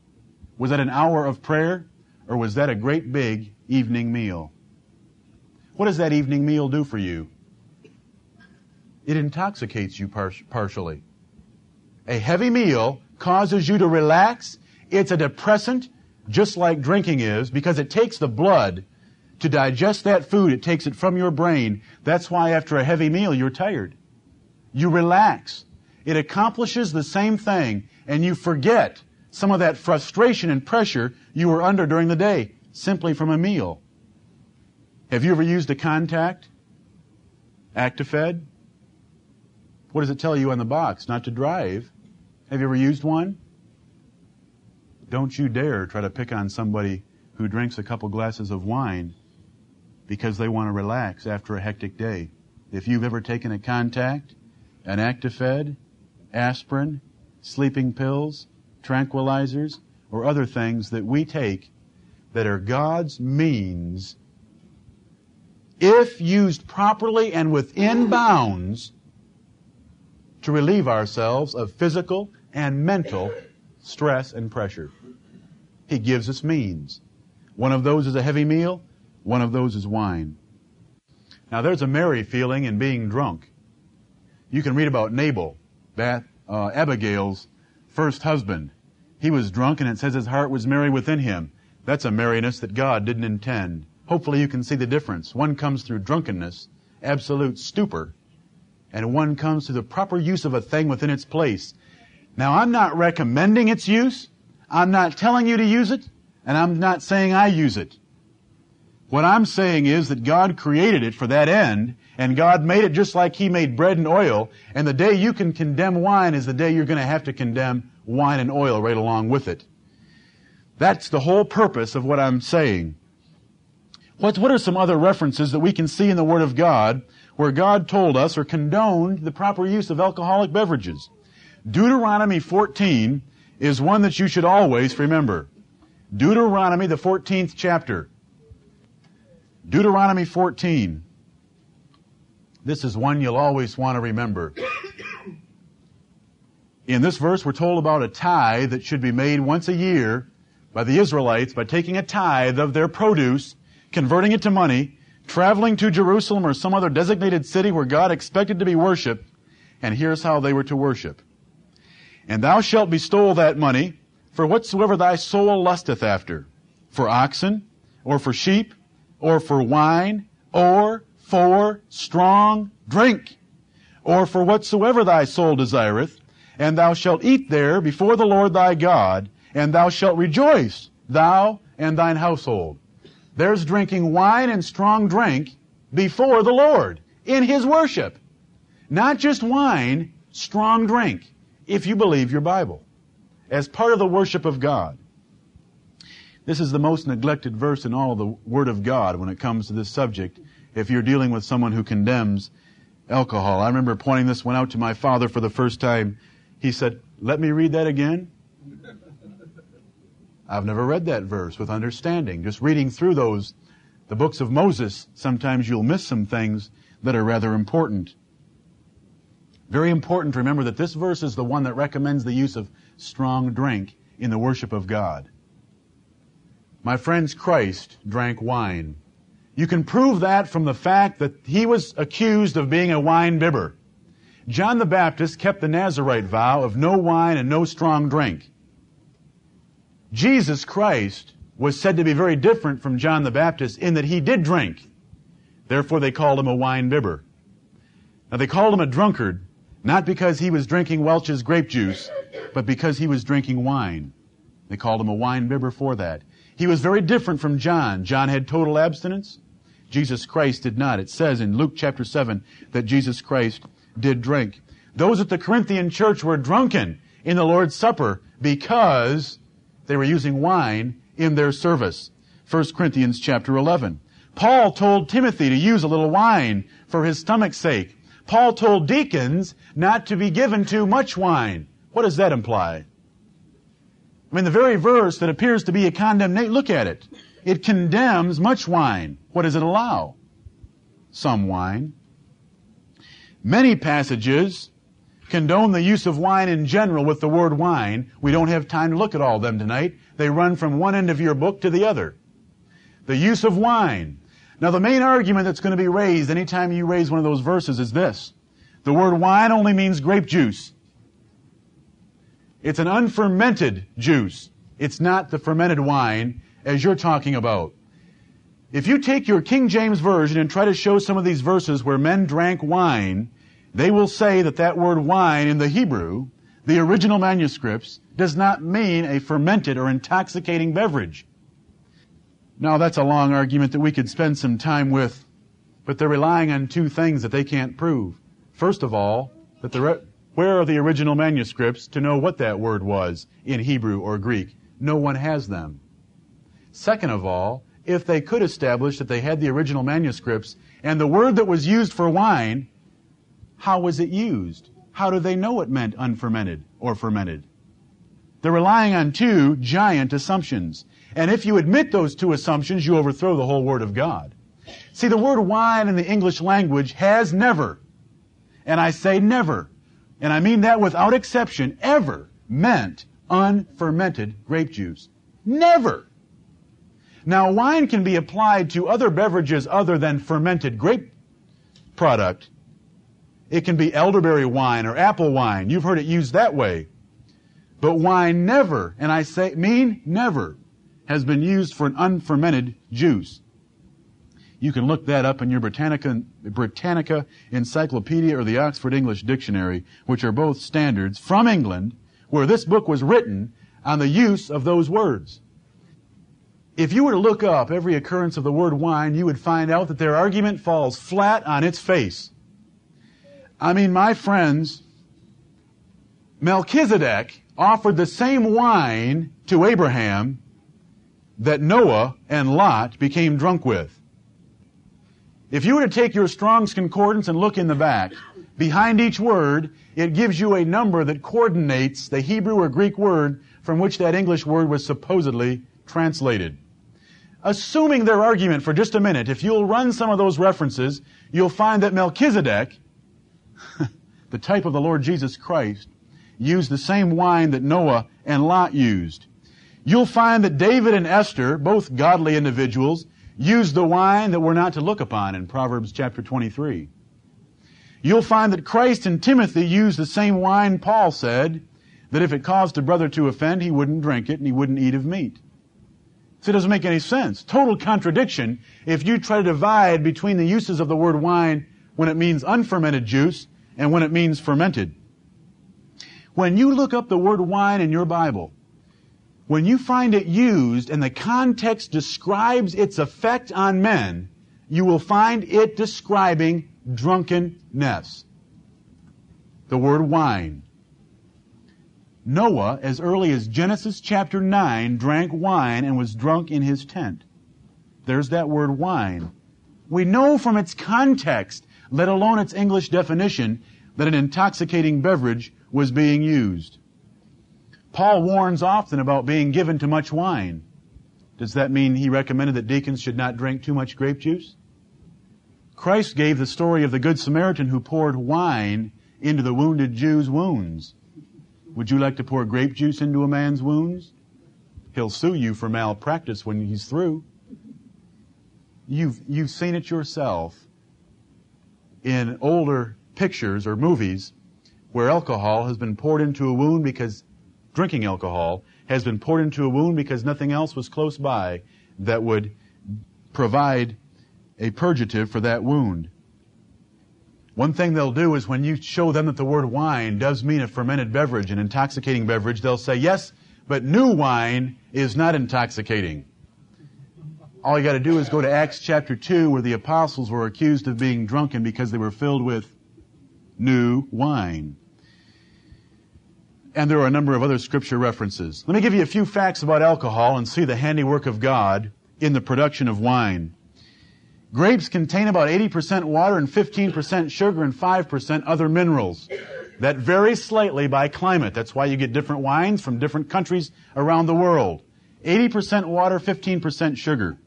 Was that an hour of prayer? Or was that a great big evening meal? What does that evening meal do for you? It intoxicates you par- partially. A heavy meal causes you to relax. It's a depressant, just like drinking is, because it takes the blood to digest that food. It takes it from your brain. That's why after a heavy meal, you're tired. You relax. It accomplishes the same thing, and you forget some of that frustration and pressure you were under during the day simply from a meal. Have you ever used a Contac? Actifed? What does it tell you on the box? Not to drive. Have you ever used one? Don't you dare try to pick on somebody who drinks a couple glasses of wine because they want to relax after a hectic day. If you've ever taken a Contac, an Actifed, aspirin, sleeping pills, tranquilizers, or other things that we take that are God's means, if used properly and within bounds, to relieve ourselves of physical and mental stress and pressure. He gives us means. One of those is a heavy meal. One of those is wine. Now there's a merry feeling in being drunk. You can read about Nabal, that uh, Abigail's first husband. He was drunk and it says his heart was merry within him. That's a merriness that God didn't intend. Hopefully you can see the difference. One comes through drunkenness, absolute stupor, and one comes through the proper use of a thing within its place. Now, I'm not recommending its use. I'm not telling you to use it, and I'm not saying I use it. What I'm saying is that God created it for that end, and God made it just like He made bread and oil, and the day you can condemn wine is the day you're going to have to condemn wine and oil right along with it. That's the whole purpose of what I'm saying. What, what are some other references that we can see in the Word of God where God told us or condoned the proper use of alcoholic beverages? Deuteronomy 14 is one that you should always remember. Deuteronomy, the 14th chapter. Deuteronomy 14. This is one you'll always want to remember. In this verse, we're told about a tithe that should be made once a year by the Israelites by taking a tithe of their produce, converting it to money, traveling to Jerusalem or some other designated city where God expected to be worshiped, and here's how they were to worship. And thou shalt bestow that money for whatsoever thy soul lusteth after, for oxen, or for sheep, or for wine, or for strong drink, or for whatsoever thy soul desireth, and thou shalt eat there before the Lord thy God, and thou shalt rejoice, thou and thine household. There's drinking wine and strong drink before the Lord in His worship. Not just wine, strong drink, if you believe your Bible, as part of the worship of God. This is the most neglected verse in all the Word of God when it comes to this subject. If you're dealing with someone who condemns alcohol, I remember pointing this one out to my father for the first time. He said, Let me read that again. I've never read that verse with understanding. Just reading through those, the books of Moses, sometimes you'll miss some things that are rather important. Very important to remember that this verse is the one that recommends the use of strong drink in the worship of God. My friends, Christ drank wine. You can prove that from the fact that he was accused of being a wine bibber. John the Baptist kept the Nazarite vow of no wine and no strong drink. Jesus Christ was said to be very different from John the Baptist in that he did drink. Therefore they called him a wine bibber. Now they called him a drunkard, not because he was drinking Welch's grape juice, but because he was drinking wine. They called him a wine bibber for that. He was very different from John. John had total abstinence. Jesus Christ did not. It says in Luke chapter 7 that Jesus Christ did drink. Those at the Corinthian church were drunken in the Lord's Supper because they were using wine in their service. 1 Corinthians chapter 11. Paul told Timothy to use a little wine for his stomach's sake. Paul told deacons not to be given too much wine. What does that imply? I mean, the very verse that appears to be a condemnation, look at it. It condemns much wine. What does it allow? Some wine. Many passages condone the use of wine in general with the word wine. We don't have time to look at all of them tonight. They run from one end of your book to the other. The use of wine. Now the main argument that's going to be raised anytime you raise one of those verses is this. The word wine only means grape juice. It's an unfermented juice. It's not the fermented wine as you're talking about. If you take your King James Version and try to show some of these verses where men drank wine, they will say that that word wine in the Hebrew, the original manuscripts, does not mean a fermented or intoxicating beverage. Now that's a long argument that we could spend some time with, but they're relying on two things that they can't prove. First of all, that the re- where are the original manuscripts to know what that word was in Hebrew or Greek? No one has them. Second of all, if they could establish that they had the original manuscripts and the word that was used for wine, how was it used? How do they know it meant unfermented or fermented? They're relying on two giant assumptions. And if you admit those two assumptions, you overthrow the whole Word of God. See, the word wine in the English language has never, and I say never, and I mean that without exception, ever meant unfermented grape juice. Never. Now, wine can be applied to other beverages other than fermented grape product. It can be elderberry wine or apple wine. You've heard it used that way. But wine never, and I say, mean never, has been used for an unfermented juice. You can look that up in your Britannica, Britannica Encyclopedia or the Oxford English Dictionary, which are both standards from England, where this book was written on the use of those words. If you were to look up every occurrence of the word wine, you would find out that their argument falls flat on its face. I mean, my friends, Melchizedek offered the same wine to Abraham that Noah and Lot became drunk with. If you were to take your Strong's Concordance and look in the back, behind each word, it gives you a number that coordinates the Hebrew or Greek word from which that English word was supposedly translated. Assuming their argument for just a minute, if you'll run some of those references, you'll find that Melchizedek, the type of the Lord Jesus Christ, used the same wine that Noah and Lot used. You'll find that David and Esther, both godly individuals, used the wine that we're not to look upon in Proverbs chapter 23. You'll find that Christ and Timothy used the same wine Paul said that if it caused a brother to offend, he wouldn't drink it and he wouldn't eat of meat. So it doesn't make any sense. Total contradiction if you try to divide between the uses of the word wine when it means unfermented juice and when it means fermented. When you look up the word wine in your Bible, when you find it used and the context describes its effect on men, you will find it describing drunkenness. The word wine. Noah, as early as Genesis chapter 9, drank wine and was drunk in his tent. There's that word wine. We know from its context, let alone its English definition, that an intoxicating beverage was being used. Paul warns often about being given to much wine. Does that mean he recommended that deacons should not drink too much grape juice? Christ gave the story of the Good Samaritan who poured wine into the wounded Jew's wounds. Would you like to pour grape juice into a man's wounds? He'll sue you for malpractice when he's through. you've, you've seen it yourself in older pictures or movies where alcohol has been poured into a wound because drinking alcohol has been poured into a wound because nothing else was close by that would provide a purgative for that wound. One thing they'll do is when you show them that the word wine does mean a fermented beverage, an intoxicating beverage, they'll say, yes, but new wine is not intoxicating. All you gotta do is go to Acts chapter 2 where the apostles were accused of being drunken because they were filled with new wine. And there are a number of other scripture references. Let me give you a few facts about alcohol and see the handiwork of God in the production of wine. Grapes contain about 80% water and 15% sugar and 5% other minerals. That varies slightly by climate. That's why you get different wines from different countries around the world. 80% water, 15% sugar.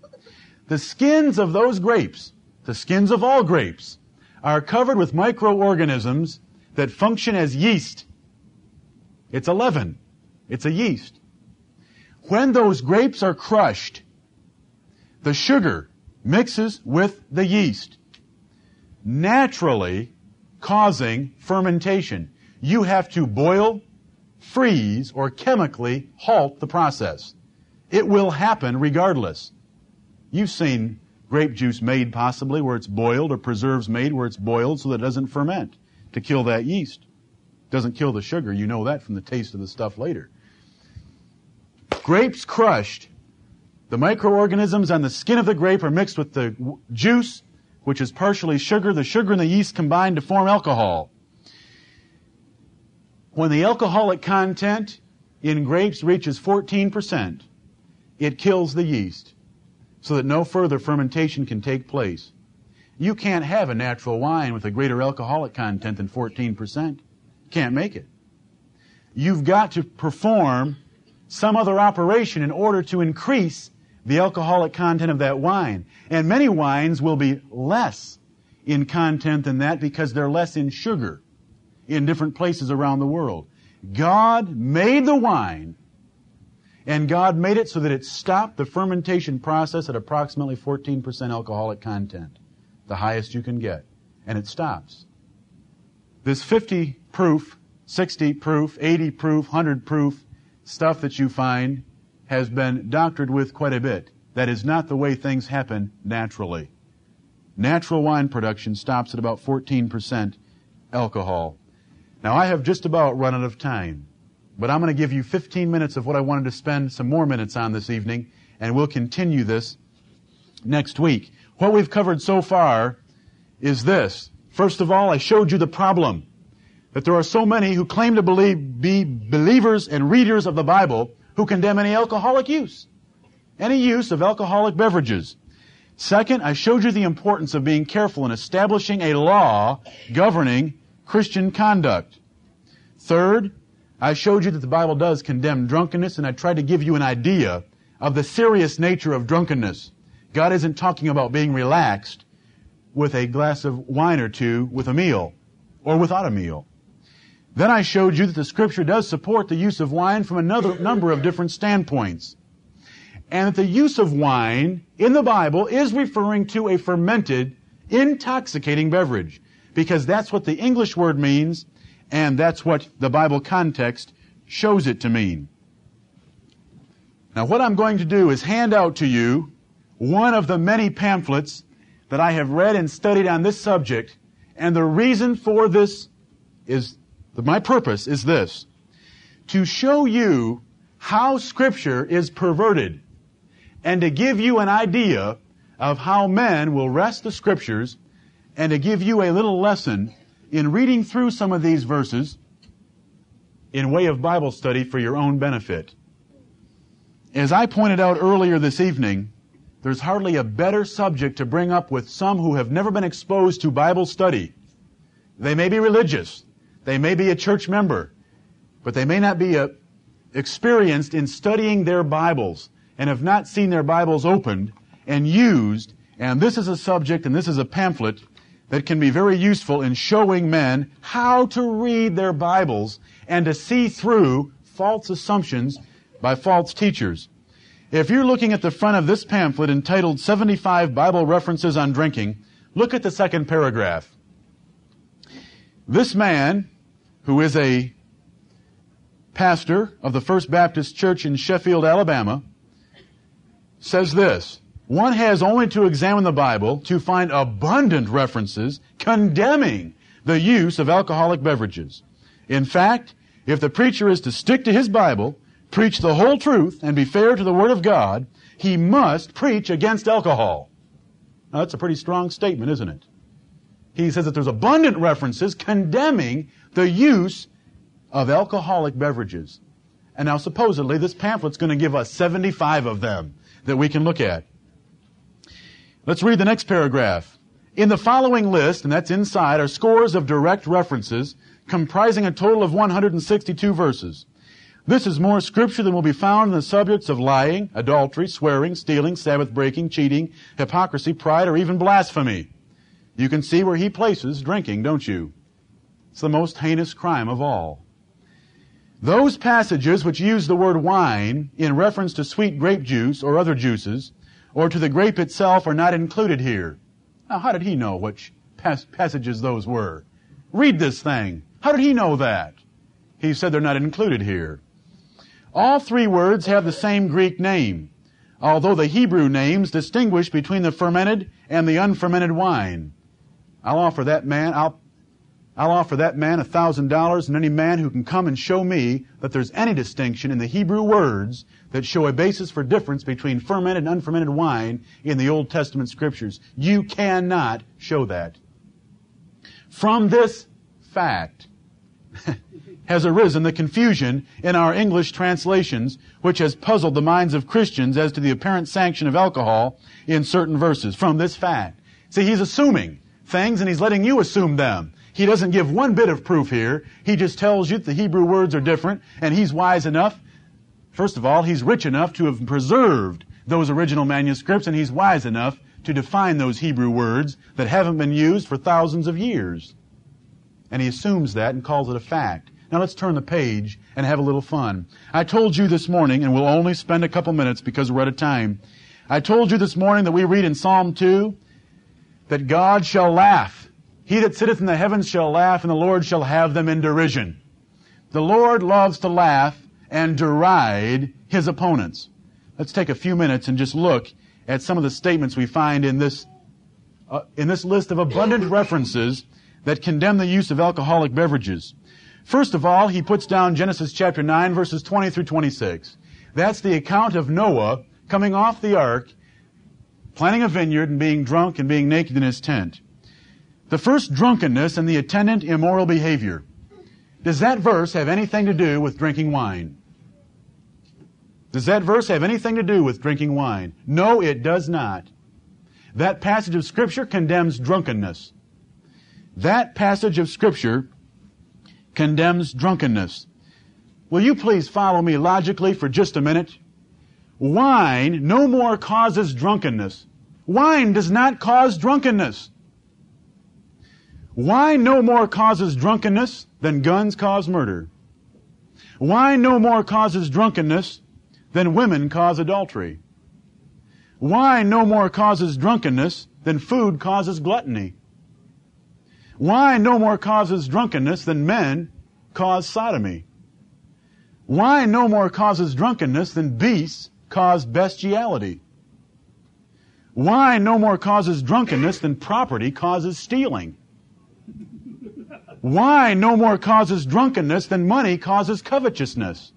The skins of those grapes, the skins of all grapes, are covered with microorganisms that function as yeast. It's a leaven. It's a yeast. When those grapes are crushed, the sugar mixes with the yeast, naturally causing fermentation. You have to boil, freeze, or chemically halt the process. It will happen regardless. You've seen grape juice made possibly where it's boiled or preserves made where it's boiled so that it doesn't ferment to kill that yeast. Doesn't kill the sugar. You know that from the taste of the stuff later. Grapes crushed the microorganisms on the skin of the grape are mixed with the juice, which is partially sugar. The sugar and the yeast combine to form alcohol. When the alcoholic content in grapes reaches 14%, it kills the yeast so that no further fermentation can take place. You can't have a natural wine with a greater alcoholic content than 14%. Can't make it. You've got to perform some other operation in order to increase the alcoholic content of that wine. And many wines will be less in content than that because they're less in sugar in different places around the world. God made the wine and God made it so that it stopped the fermentation process at approximately 14% alcoholic content, the highest you can get. And it stops. This 50 proof, 60 proof, 80 proof, 100 proof stuff that you find has been doctored with quite a bit. That is not the way things happen naturally. Natural wine production stops at about 14% alcohol. Now I have just about run out of time, but I'm going to give you 15 minutes of what I wanted to spend some more minutes on this evening, and we'll continue this next week. What we've covered so far is this. First of all, I showed you the problem that there are so many who claim to believe, be believers and readers of the Bible who condemn any alcoholic use, any use of alcoholic beverages. Second, I showed you the importance of being careful in establishing a law governing Christian conduct. Third, I showed you that the Bible does condemn drunkenness, and I tried to give you an idea of the serious nature of drunkenness. God isn't talking about being relaxed with a glass of wine or two with a meal, or without a meal. Then I showed you that the scripture does support the use of wine from another number of different standpoints. And that the use of wine in the Bible is referring to a fermented, intoxicating beverage. Because that's what the English word means, and that's what the Bible context shows it to mean. Now what I'm going to do is hand out to you one of the many pamphlets that I have read and studied on this subject, and the reason for this is my purpose is this to show you how Scripture is perverted and to give you an idea of how men will wrest the Scriptures and to give you a little lesson in reading through some of these verses in way of Bible study for your own benefit. As I pointed out earlier this evening, there's hardly a better subject to bring up with some who have never been exposed to Bible study. They may be religious. They may be a church member, but they may not be a, uh, experienced in studying their Bibles and have not seen their Bibles opened and used. And this is a subject and this is a pamphlet that can be very useful in showing men how to read their Bibles and to see through false assumptions by false teachers. If you're looking at the front of this pamphlet entitled 75 Bible References on Drinking, look at the second paragraph. This man, who is a pastor of the First Baptist Church in Sheffield, Alabama, says this. One has only to examine the Bible to find abundant references condemning the use of alcoholic beverages. In fact, if the preacher is to stick to his Bible, preach the whole truth, and be fair to the Word of God, he must preach against alcohol. Now, that's a pretty strong statement, isn't it? He says that there's abundant references condemning the use of alcoholic beverages. And now supposedly this pamphlet's going to give us 75 of them that we can look at. Let's read the next paragraph. In the following list, and that's inside, are scores of direct references comprising a total of 162 verses. This is more scripture than will be found in the subjects of lying, adultery, swearing, stealing, Sabbath breaking, cheating, hypocrisy, pride, or even blasphemy. You can see where he places drinking, don't you? It's the most heinous crime of all. Those passages which use the word wine in reference to sweet grape juice or other juices, or to the grape itself, are not included here. Now, how did he know which pas- passages those were? Read this thing. How did he know that? He said they're not included here. All three words have the same Greek name, although the Hebrew names distinguish between the fermented and the unfermented wine. I'll offer that man, I'll I'll offer that man a thousand dollars and any man who can come and show me that there's any distinction in the Hebrew words that show a basis for difference between fermented and unfermented wine in the Old Testament scriptures. You cannot show that. From this fact has arisen the confusion in our English translations, which has puzzled the minds of Christians as to the apparent sanction of alcohol in certain verses. From this fact. See, he's assuming things and he's letting you assume them. He doesn't give one bit of proof here. He just tells you the Hebrew words are different, and he's wise enough. First of all, he's rich enough to have preserved those original manuscripts, and he's wise enough to define those Hebrew words that haven't been used for thousands of years. And he assumes that and calls it a fact. Now let's turn the page and have a little fun. I told you this morning, and we'll only spend a couple minutes because we're out of time. I told you this morning that we read in Psalm 2 that God shall laugh he that sitteth in the heavens shall laugh, and the Lord shall have them in derision. The Lord loves to laugh and deride his opponents. Let's take a few minutes and just look at some of the statements we find in this, uh, in this list of abundant references that condemn the use of alcoholic beverages. First of all, he puts down Genesis chapter 9 verses 20 through 26. That's the account of Noah coming off the ark, planting a vineyard and being drunk and being naked in his tent. The first, drunkenness and the attendant immoral behavior. Does that verse have anything to do with drinking wine? Does that verse have anything to do with drinking wine? No, it does not. That passage of Scripture condemns drunkenness. That passage of Scripture condemns drunkenness. Will you please follow me logically for just a minute? Wine no more causes drunkenness. Wine does not cause drunkenness. Wine no more causes drunkenness than guns cause murder. Wine no more causes drunkenness than women cause adultery. Wine no more causes drunkenness than food causes gluttony. Wine no more causes drunkenness than men cause sodomy. Wine no more causes drunkenness than beasts cause bestiality. Wine no more causes drunkenness than property causes stealing. Wine no more causes drunkenness than money causes covetousness.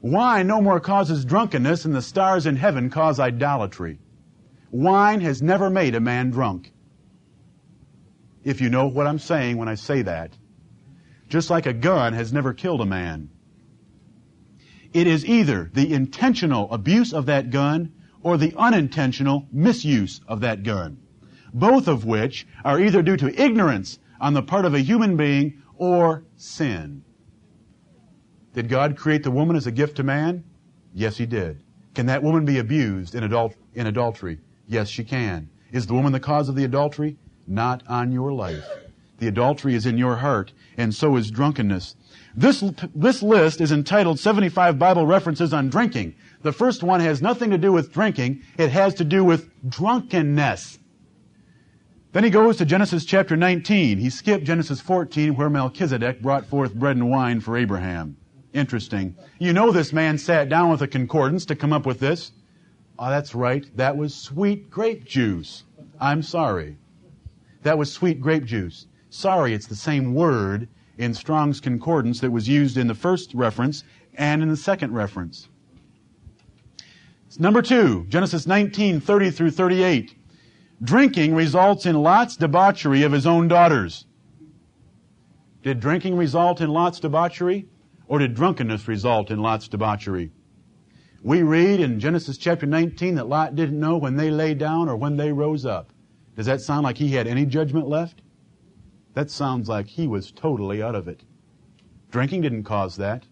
Wine no more causes drunkenness than the stars in heaven cause idolatry. Wine has never made a man drunk. If you know what I'm saying when I say that. Just like a gun has never killed a man. It is either the intentional abuse of that gun or the unintentional misuse of that gun. Both of which are either due to ignorance on the part of a human being or sin. Did God create the woman as a gift to man? Yes, He did. Can that woman be abused in, adult, in adultery? Yes, she can. Is the woman the cause of the adultery? Not on your life. The adultery is in your heart, and so is drunkenness. This, this list is entitled 75 Bible References on Drinking. The first one has nothing to do with drinking. It has to do with drunkenness. Then he goes to Genesis chapter 19. He skipped Genesis 14 where Melchizedek brought forth bread and wine for Abraham. Interesting. You know this man sat down with a concordance to come up with this. Oh, that's right. That was sweet grape juice. I'm sorry. That was sweet grape juice. Sorry, it's the same word in Strong's Concordance that was used in the first reference and in the second reference. Number two, Genesis 19, 30 through 38. Drinking results in Lot's debauchery of his own daughters. Did drinking result in Lot's debauchery? Or did drunkenness result in Lot's debauchery? We read in Genesis chapter 19 that Lot didn't know when they lay down or when they rose up. Does that sound like he had any judgment left? That sounds like he was totally out of it. Drinking didn't cause that.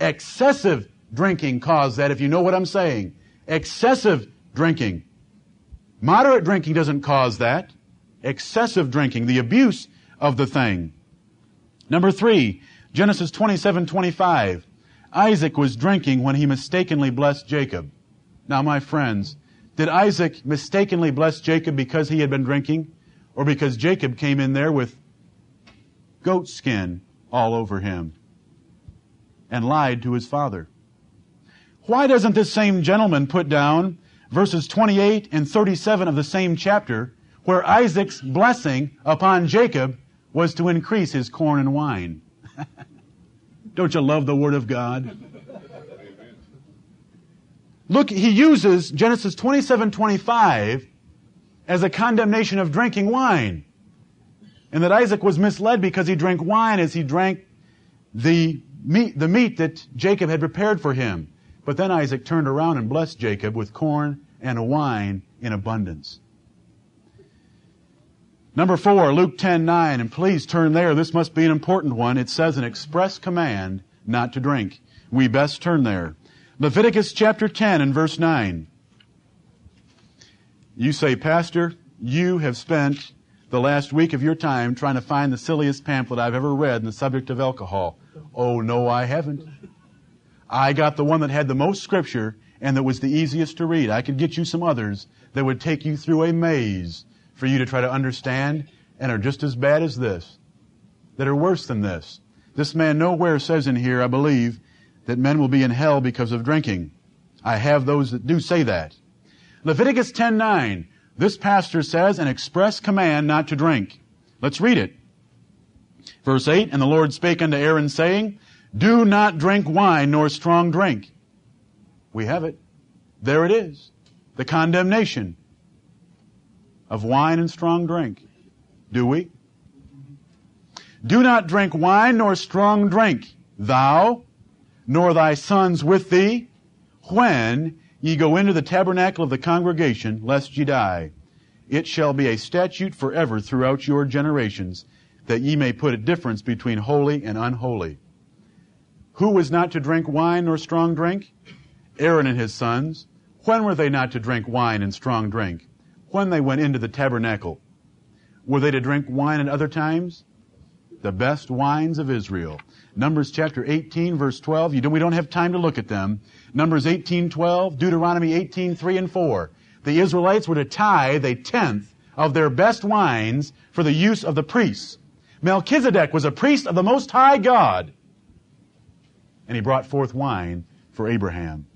Excessive drinking caused that, if you know what I'm saying. Excessive drinking. Moderate drinking doesn't cause that. Excessive drinking, the abuse of the thing. Number three, Genesis 27, 25. Isaac was drinking when he mistakenly blessed Jacob. Now, my friends, did Isaac mistakenly bless Jacob because he had been drinking? Or because Jacob came in there with goat skin all over him and lied to his father? Why doesn't this same gentleman put down verses 28 and 37 of the same chapter where Isaac's blessing upon Jacob was to increase his corn and wine? Don't you love the Word of God? Look, he uses Genesis 27 25 as a condemnation of drinking wine. And that Isaac was misled because he drank wine as he drank the meat, the meat that Jacob had prepared for him. But then Isaac turned around and blessed Jacob with corn and wine in abundance. Number four, Luke 10, 9, and please turn there. This must be an important one. It says an express command not to drink. We best turn there. Leviticus chapter 10 and verse 9. You say, Pastor, you have spent the last week of your time trying to find the silliest pamphlet I've ever read on the subject of alcohol. Oh, no, I haven't. I got the one that had the most scripture and that was the easiest to read. I could get you some others that would take you through a maze for you to try to understand and are just as bad as this, that are worse than this. This man nowhere says in here, I believe, that men will be in hell because of drinking. I have those that do say that. Leviticus 10:9. This pastor says an express command not to drink. Let's read it. Verse 8, And the Lord spake unto Aaron, saying, do not drink wine nor strong drink. We have it. There it is. The condemnation of wine and strong drink. Do we? Do not drink wine nor strong drink, thou, nor thy sons with thee, when ye go into the tabernacle of the congregation, lest ye die. It shall be a statute forever throughout your generations, that ye may put a difference between holy and unholy. Who was not to drink wine nor strong drink? Aaron and his sons. When were they not to drink wine and strong drink? When they went into the tabernacle. Were they to drink wine at other times? The best wines of Israel. Numbers chapter 18 verse 12. You don't, we don't have time to look at them. Numbers 18, 12, Deuteronomy 18, 3 and 4. The Israelites were to tithe a tenth of their best wines for the use of the priests. Melchizedek was a priest of the Most High God and he brought forth wine for Abraham.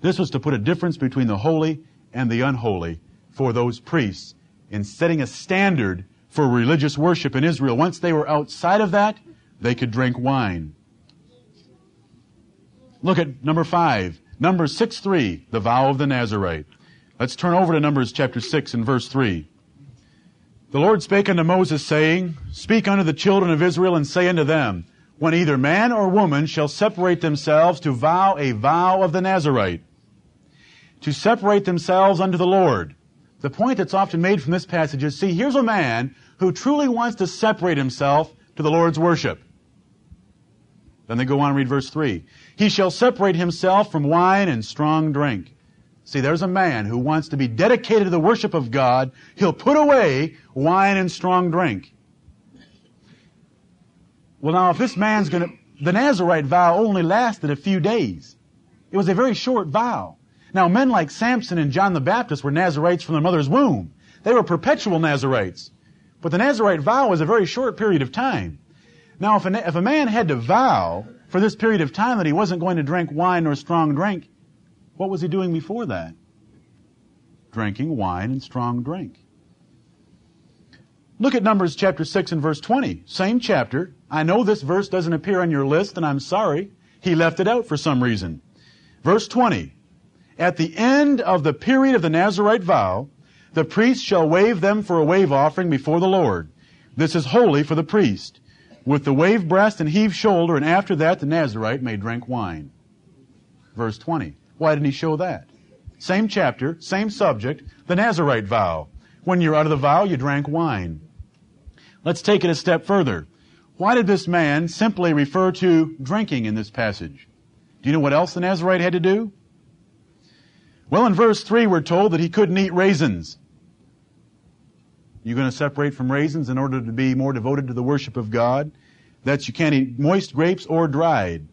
This was to put a difference between the holy and the unholy for those priests in setting a standard for religious worship in Israel. Once they were outside of that, they could drink wine. Look at number five. Numbers 6 3, the vow of the Nazarite. Let's turn over to Numbers chapter 6 and verse 3. The Lord spake unto Moses, saying, Speak unto the children of Israel, and say unto them, when either man or woman shall separate themselves to vow a vow of the Nazarite, to separate themselves unto the Lord. The point that's often made from this passage is, see, here's a man who truly wants to separate himself to the Lord's worship. Then they go on and read verse 3. He shall separate himself from wine and strong drink. See, there's a man who wants to be dedicated to the worship of God. He'll put away wine and strong drink. Well, now, if this man's going to, the Nazarite vow only lasted a few days. It was a very short vow. Now, men like Samson and John the Baptist were Nazarites from their mother's womb. They were perpetual Nazarites. But the Nazarite vow was a very short period of time. Now, if a, if a man had to vow for this period of time that he wasn't going to drink wine or strong drink, what was he doing before that? Drinking wine and strong drink. Look at Numbers chapter 6 and verse 20. Same chapter. I know this verse doesn't appear on your list, and I'm sorry. He left it out for some reason. Verse 20. At the end of the period of the Nazarite vow, the priest shall wave them for a wave offering before the Lord. This is holy for the priest. With the wave breast and heave shoulder, and after that the Nazarite may drink wine. Verse 20. Why didn't he show that? Same chapter, same subject, the Nazarite vow. When you're out of the vow, you drank wine. Let's take it a step further. Why did this man simply refer to drinking in this passage? Do you know what else the Nazarite had to do? Well, in verse 3, we're told that he couldn't eat raisins. You're going to separate from raisins in order to be more devoted to the worship of God. That you can't eat moist grapes or dried.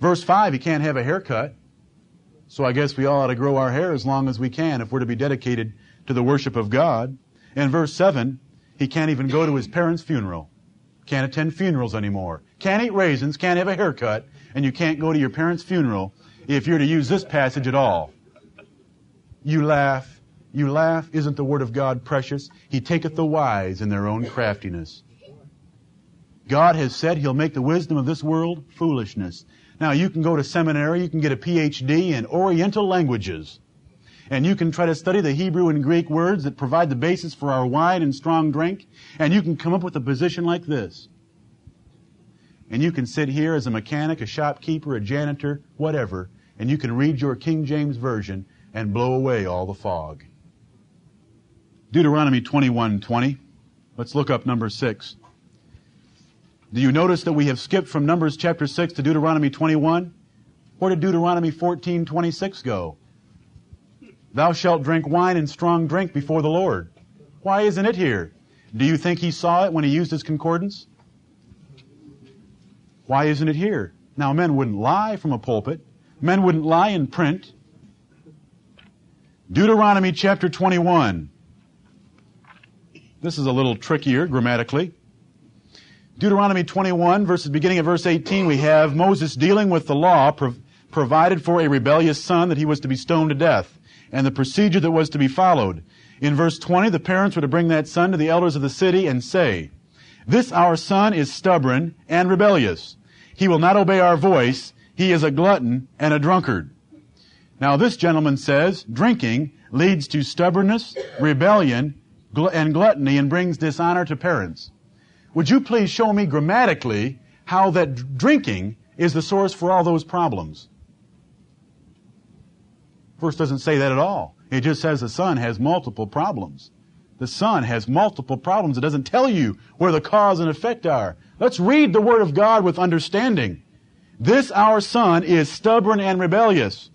Verse 5, he can't have a haircut. So I guess we all ought to grow our hair as long as we can if we're to be dedicated to the worship of God. In verse 7, he can't even go to his parents' funeral. Can't attend funerals anymore. Can't eat raisins, can't have a haircut, and you can't go to your parents' funeral if you're to use this passage at all. You laugh, you laugh, isn't the word of God precious? He taketh the wise in their own craftiness. God has said he'll make the wisdom of this world foolishness. Now you can go to seminary, you can get a PhD in Oriental languages, and you can try to study the Hebrew and Greek words that provide the basis for our wine and strong drink, and you can come up with a position like this. And you can sit here as a mechanic, a shopkeeper, a janitor, whatever, and you can read your King James Version and blow away all the fog. Deuteronomy 21:20. Let's look up number 6. Do you notice that we have skipped from Numbers chapter 6 to Deuteronomy 21? Where did Deuteronomy 14:26 go? Thou shalt drink wine and strong drink before the Lord. Why isn't it here? Do you think he saw it when he used his concordance? Why isn't it here? Now, men wouldn't lie from a pulpit. Men wouldn't lie in print. Deuteronomy chapter 21. This is a little trickier grammatically. Deuteronomy 21, verses beginning at verse 18, we have Moses dealing with the law prov- provided for a rebellious son that he was to be stoned to death, and the procedure that was to be followed. In verse 20, the parents were to bring that son to the elders of the city and say, This our son is stubborn and rebellious. He will not obey our voice. He is a glutton and a drunkard. Now this gentleman says, drinking leads to stubbornness, rebellion, and gluttony and brings dishonor to parents. Would you please show me grammatically how that drinking is the source for all those problems? Verse doesn't say that at all. It just says the son has multiple problems. The son has multiple problems. It doesn't tell you where the cause and effect are. Let's read the word of God with understanding. This our son is stubborn and rebellious.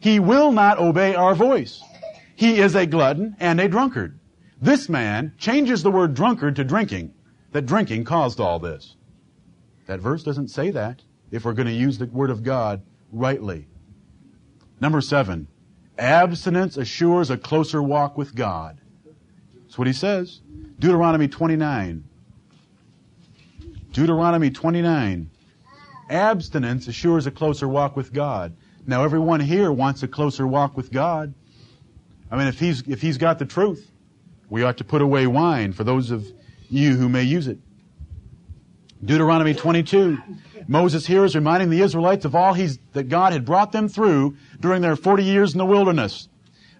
He will not obey our voice. He is a glutton and a drunkard. This man changes the word drunkard to drinking, that drinking caused all this. That verse doesn't say that if we're going to use the word of God rightly. Number seven, abstinence assures a closer walk with God. That's what he says. Deuteronomy 29. Deuteronomy 29. Abstinence assures a closer walk with God. Now everyone here wants a closer walk with God. I mean, if he's, if he's got the truth, we ought to put away wine for those of you who may use it. Deuteronomy 22. Moses here is reminding the Israelites of all that God had brought them through during their 40 years in the wilderness.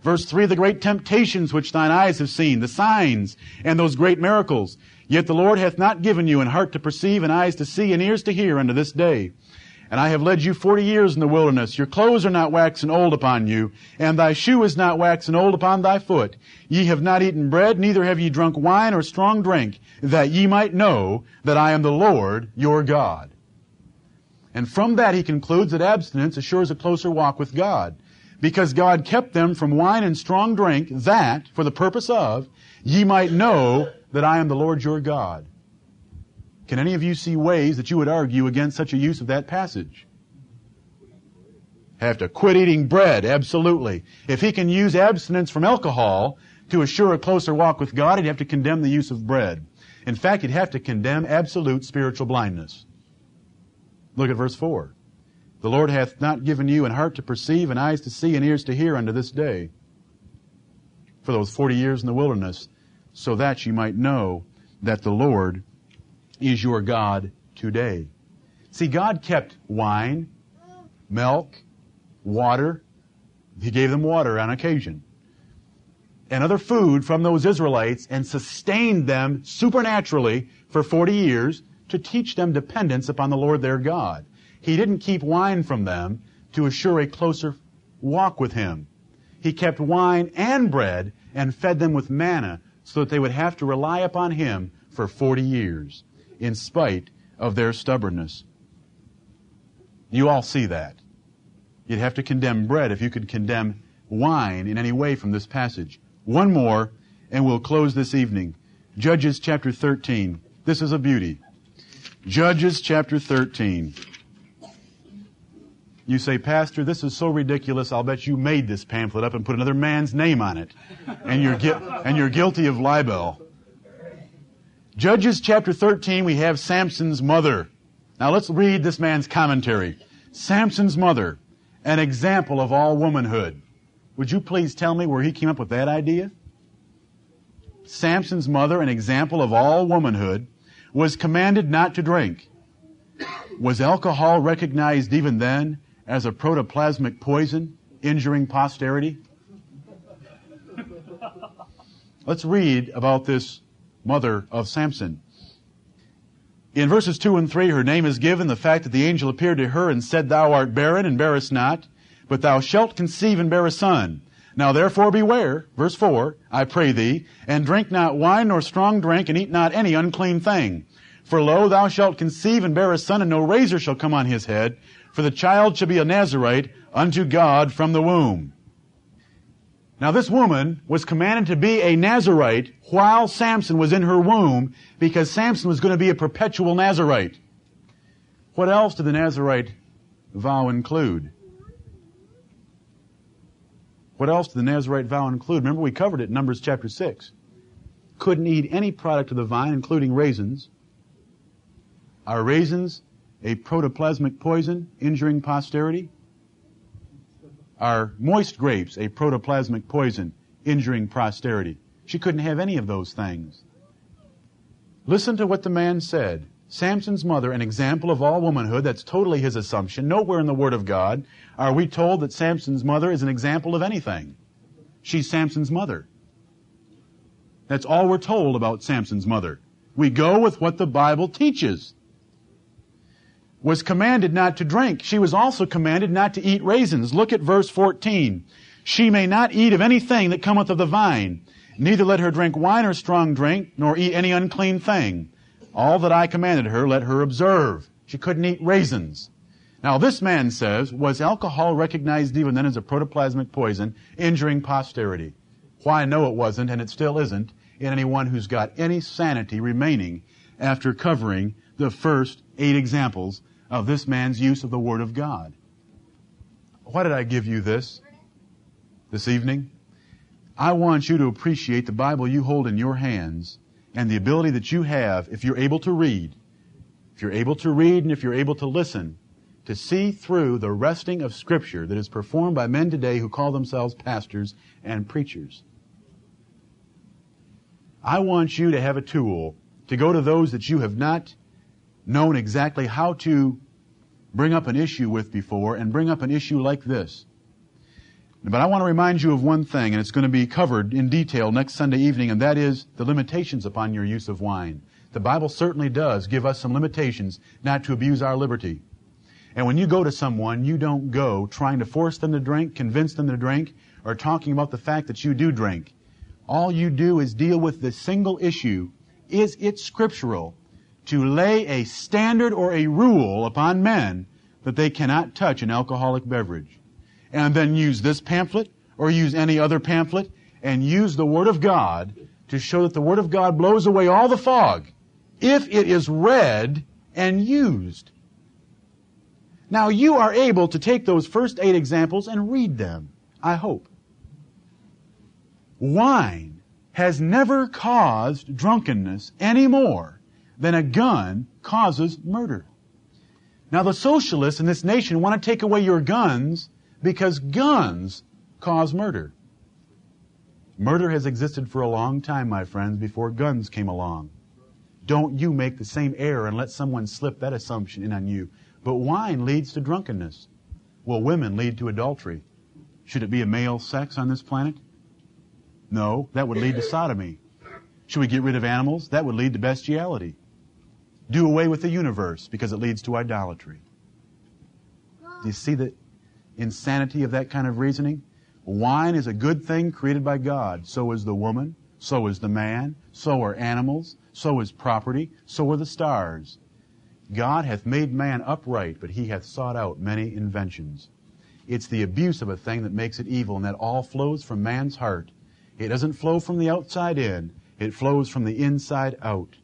Verse 3, the great temptations which thine eyes have seen, the signs, and those great miracles. Yet the Lord hath not given you an heart to perceive, and eyes to see, and ears to hear unto this day. And I have led you forty years in the wilderness. Your clothes are not waxen old upon you, and thy shoe is not waxen old upon thy foot. Ye have not eaten bread, neither have ye drunk wine or strong drink, that ye might know that I am the Lord your God. And from that he concludes that abstinence assures a closer walk with God. Because God kept them from wine and strong drink, that, for the purpose of, ye might know that I am the Lord your God. Can any of you see ways that you would argue against such a use of that passage? Have to quit eating bread, absolutely. If he can use abstinence from alcohol to assure a closer walk with God, he'd have to condemn the use of bread. In fact, he'd have to condemn absolute spiritual blindness. Look at verse 4. The Lord hath not given you an heart to perceive, and eyes to see, and ears to hear unto this day. For those forty years in the wilderness, so that you might know that the Lord is your God today. See, God kept wine, milk, water. He gave them water on occasion. And other food from those Israelites and sustained them supernaturally for 40 years to teach them dependence upon the Lord their God. He didn't keep wine from them to assure a closer walk with Him. He kept wine and bread and fed them with manna so that they would have to rely upon Him for 40 years in spite of their stubbornness. You all see that. You'd have to condemn bread if you could condemn wine in any way from this passage. One more, and we'll close this evening. Judges chapter 13. This is a beauty. Judges chapter 13. You say, Pastor, this is so ridiculous, I'll bet you made this pamphlet up and put another man's name on it. And you're, and you're guilty of libel. Judges chapter 13, we have Samson's mother. Now let's read this man's commentary. Samson's mother, an example of all womanhood. Would you please tell me where he came up with that idea? Samson's mother, an example of all womanhood, was commanded not to drink. Was alcohol recognized even then as a protoplasmic poison injuring posterity? Let's read about this mother of Samson. In verses 2 and 3, her name is given, the fact that the angel appeared to her and said, Thou art barren and bearest not, but thou shalt conceive and bear a son. Now therefore beware, verse 4, I pray thee, and drink not wine nor strong drink, and eat not any unclean thing. For lo, thou shalt conceive and bear a son, and no razor shall come on his head, for the child shall be a Nazarite unto God from the womb. Now this woman was commanded to be a Nazarite while Samson was in her womb because Samson was going to be a perpetual Nazarite. What else did the Nazarite vow include? What else did the Nazarite vow include? Remember we covered it in Numbers chapter 6. Couldn't eat any product of the vine, including raisins. Are raisins a protoplasmic poison injuring posterity? Are moist grapes a protoplasmic poison injuring posterity? She couldn't have any of those things. Listen to what the man said. Samson's mother, an example of all womanhood, that's totally his assumption. Nowhere in the Word of God are we told that Samson's mother is an example of anything. She's Samson's mother. That's all we're told about Samson's mother. We go with what the Bible teaches was commanded not to drink. She was also commanded not to eat raisins. Look at verse 14. She may not eat of anything that cometh of the vine, neither let her drink wine or strong drink, nor eat any unclean thing. All that I commanded her, let her observe. She couldn't eat raisins. Now this man says, was alcohol recognized even then as a protoplasmic poison, injuring posterity? Why, no it wasn't, and it still isn't, in anyone who's got any sanity remaining after covering the first eight examples of this man's use of the Word of God. Why did I give you this this evening? I want you to appreciate the Bible you hold in your hands and the ability that you have, if you're able to read, if you're able to read and if you're able to listen, to see through the wresting of Scripture that is performed by men today who call themselves pastors and preachers. I want you to have a tool to go to those that you have not known exactly how to bring up an issue with before and bring up an issue like this. But I want to remind you of one thing, and it's going to be covered in detail next Sunday evening, and that is the limitations upon your use of wine. The Bible certainly does give us some limitations not to abuse our liberty. And when you go to someone, you don't go trying to force them to drink, convince them to drink, or talking about the fact that you do drink. All you do is deal with the single issue. Is it scriptural? To lay a standard or a rule upon men that they cannot touch an alcoholic beverage. And then use this pamphlet or use any other pamphlet and use the Word of God to show that the Word of God blows away all the fog if it is read and used. Now you are able to take those first eight examples and read them, I hope. Wine has never caused drunkenness any more than a gun causes murder. Now the socialists in this nation want to take away your guns because guns cause murder. Murder has existed for a long time, my friends, before guns came along. Don't you make the same error and let someone slip that assumption in on you. But wine leads to drunkenness. Will women lead to adultery? Should it be a male sex on this planet? No, that would lead to sodomy. Should we get rid of animals? That would lead to bestiality. Do away with the universe because it leads to idolatry. Do you see the insanity of that kind of reasoning? Wine is a good thing created by God. So is the woman. So is the man. So are animals. So is property. So are the stars. God hath made man upright, but he hath sought out many inventions. It's the abuse of a thing that makes it evil, and that all flows from man's heart. It doesn't flow from the outside in. It flows from the inside out.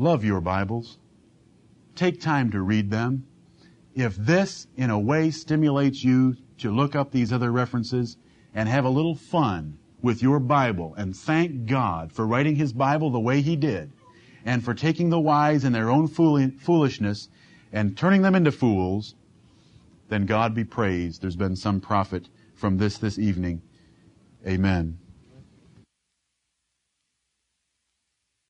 Love your Bibles. Take time to read them. If this, in a way, stimulates you to look up these other references and have a little fun with your Bible and thank God for writing His Bible the way He did and for taking the wise in their own foolishness and turning them into fools, then God be praised. There's been some profit from this this evening. Amen.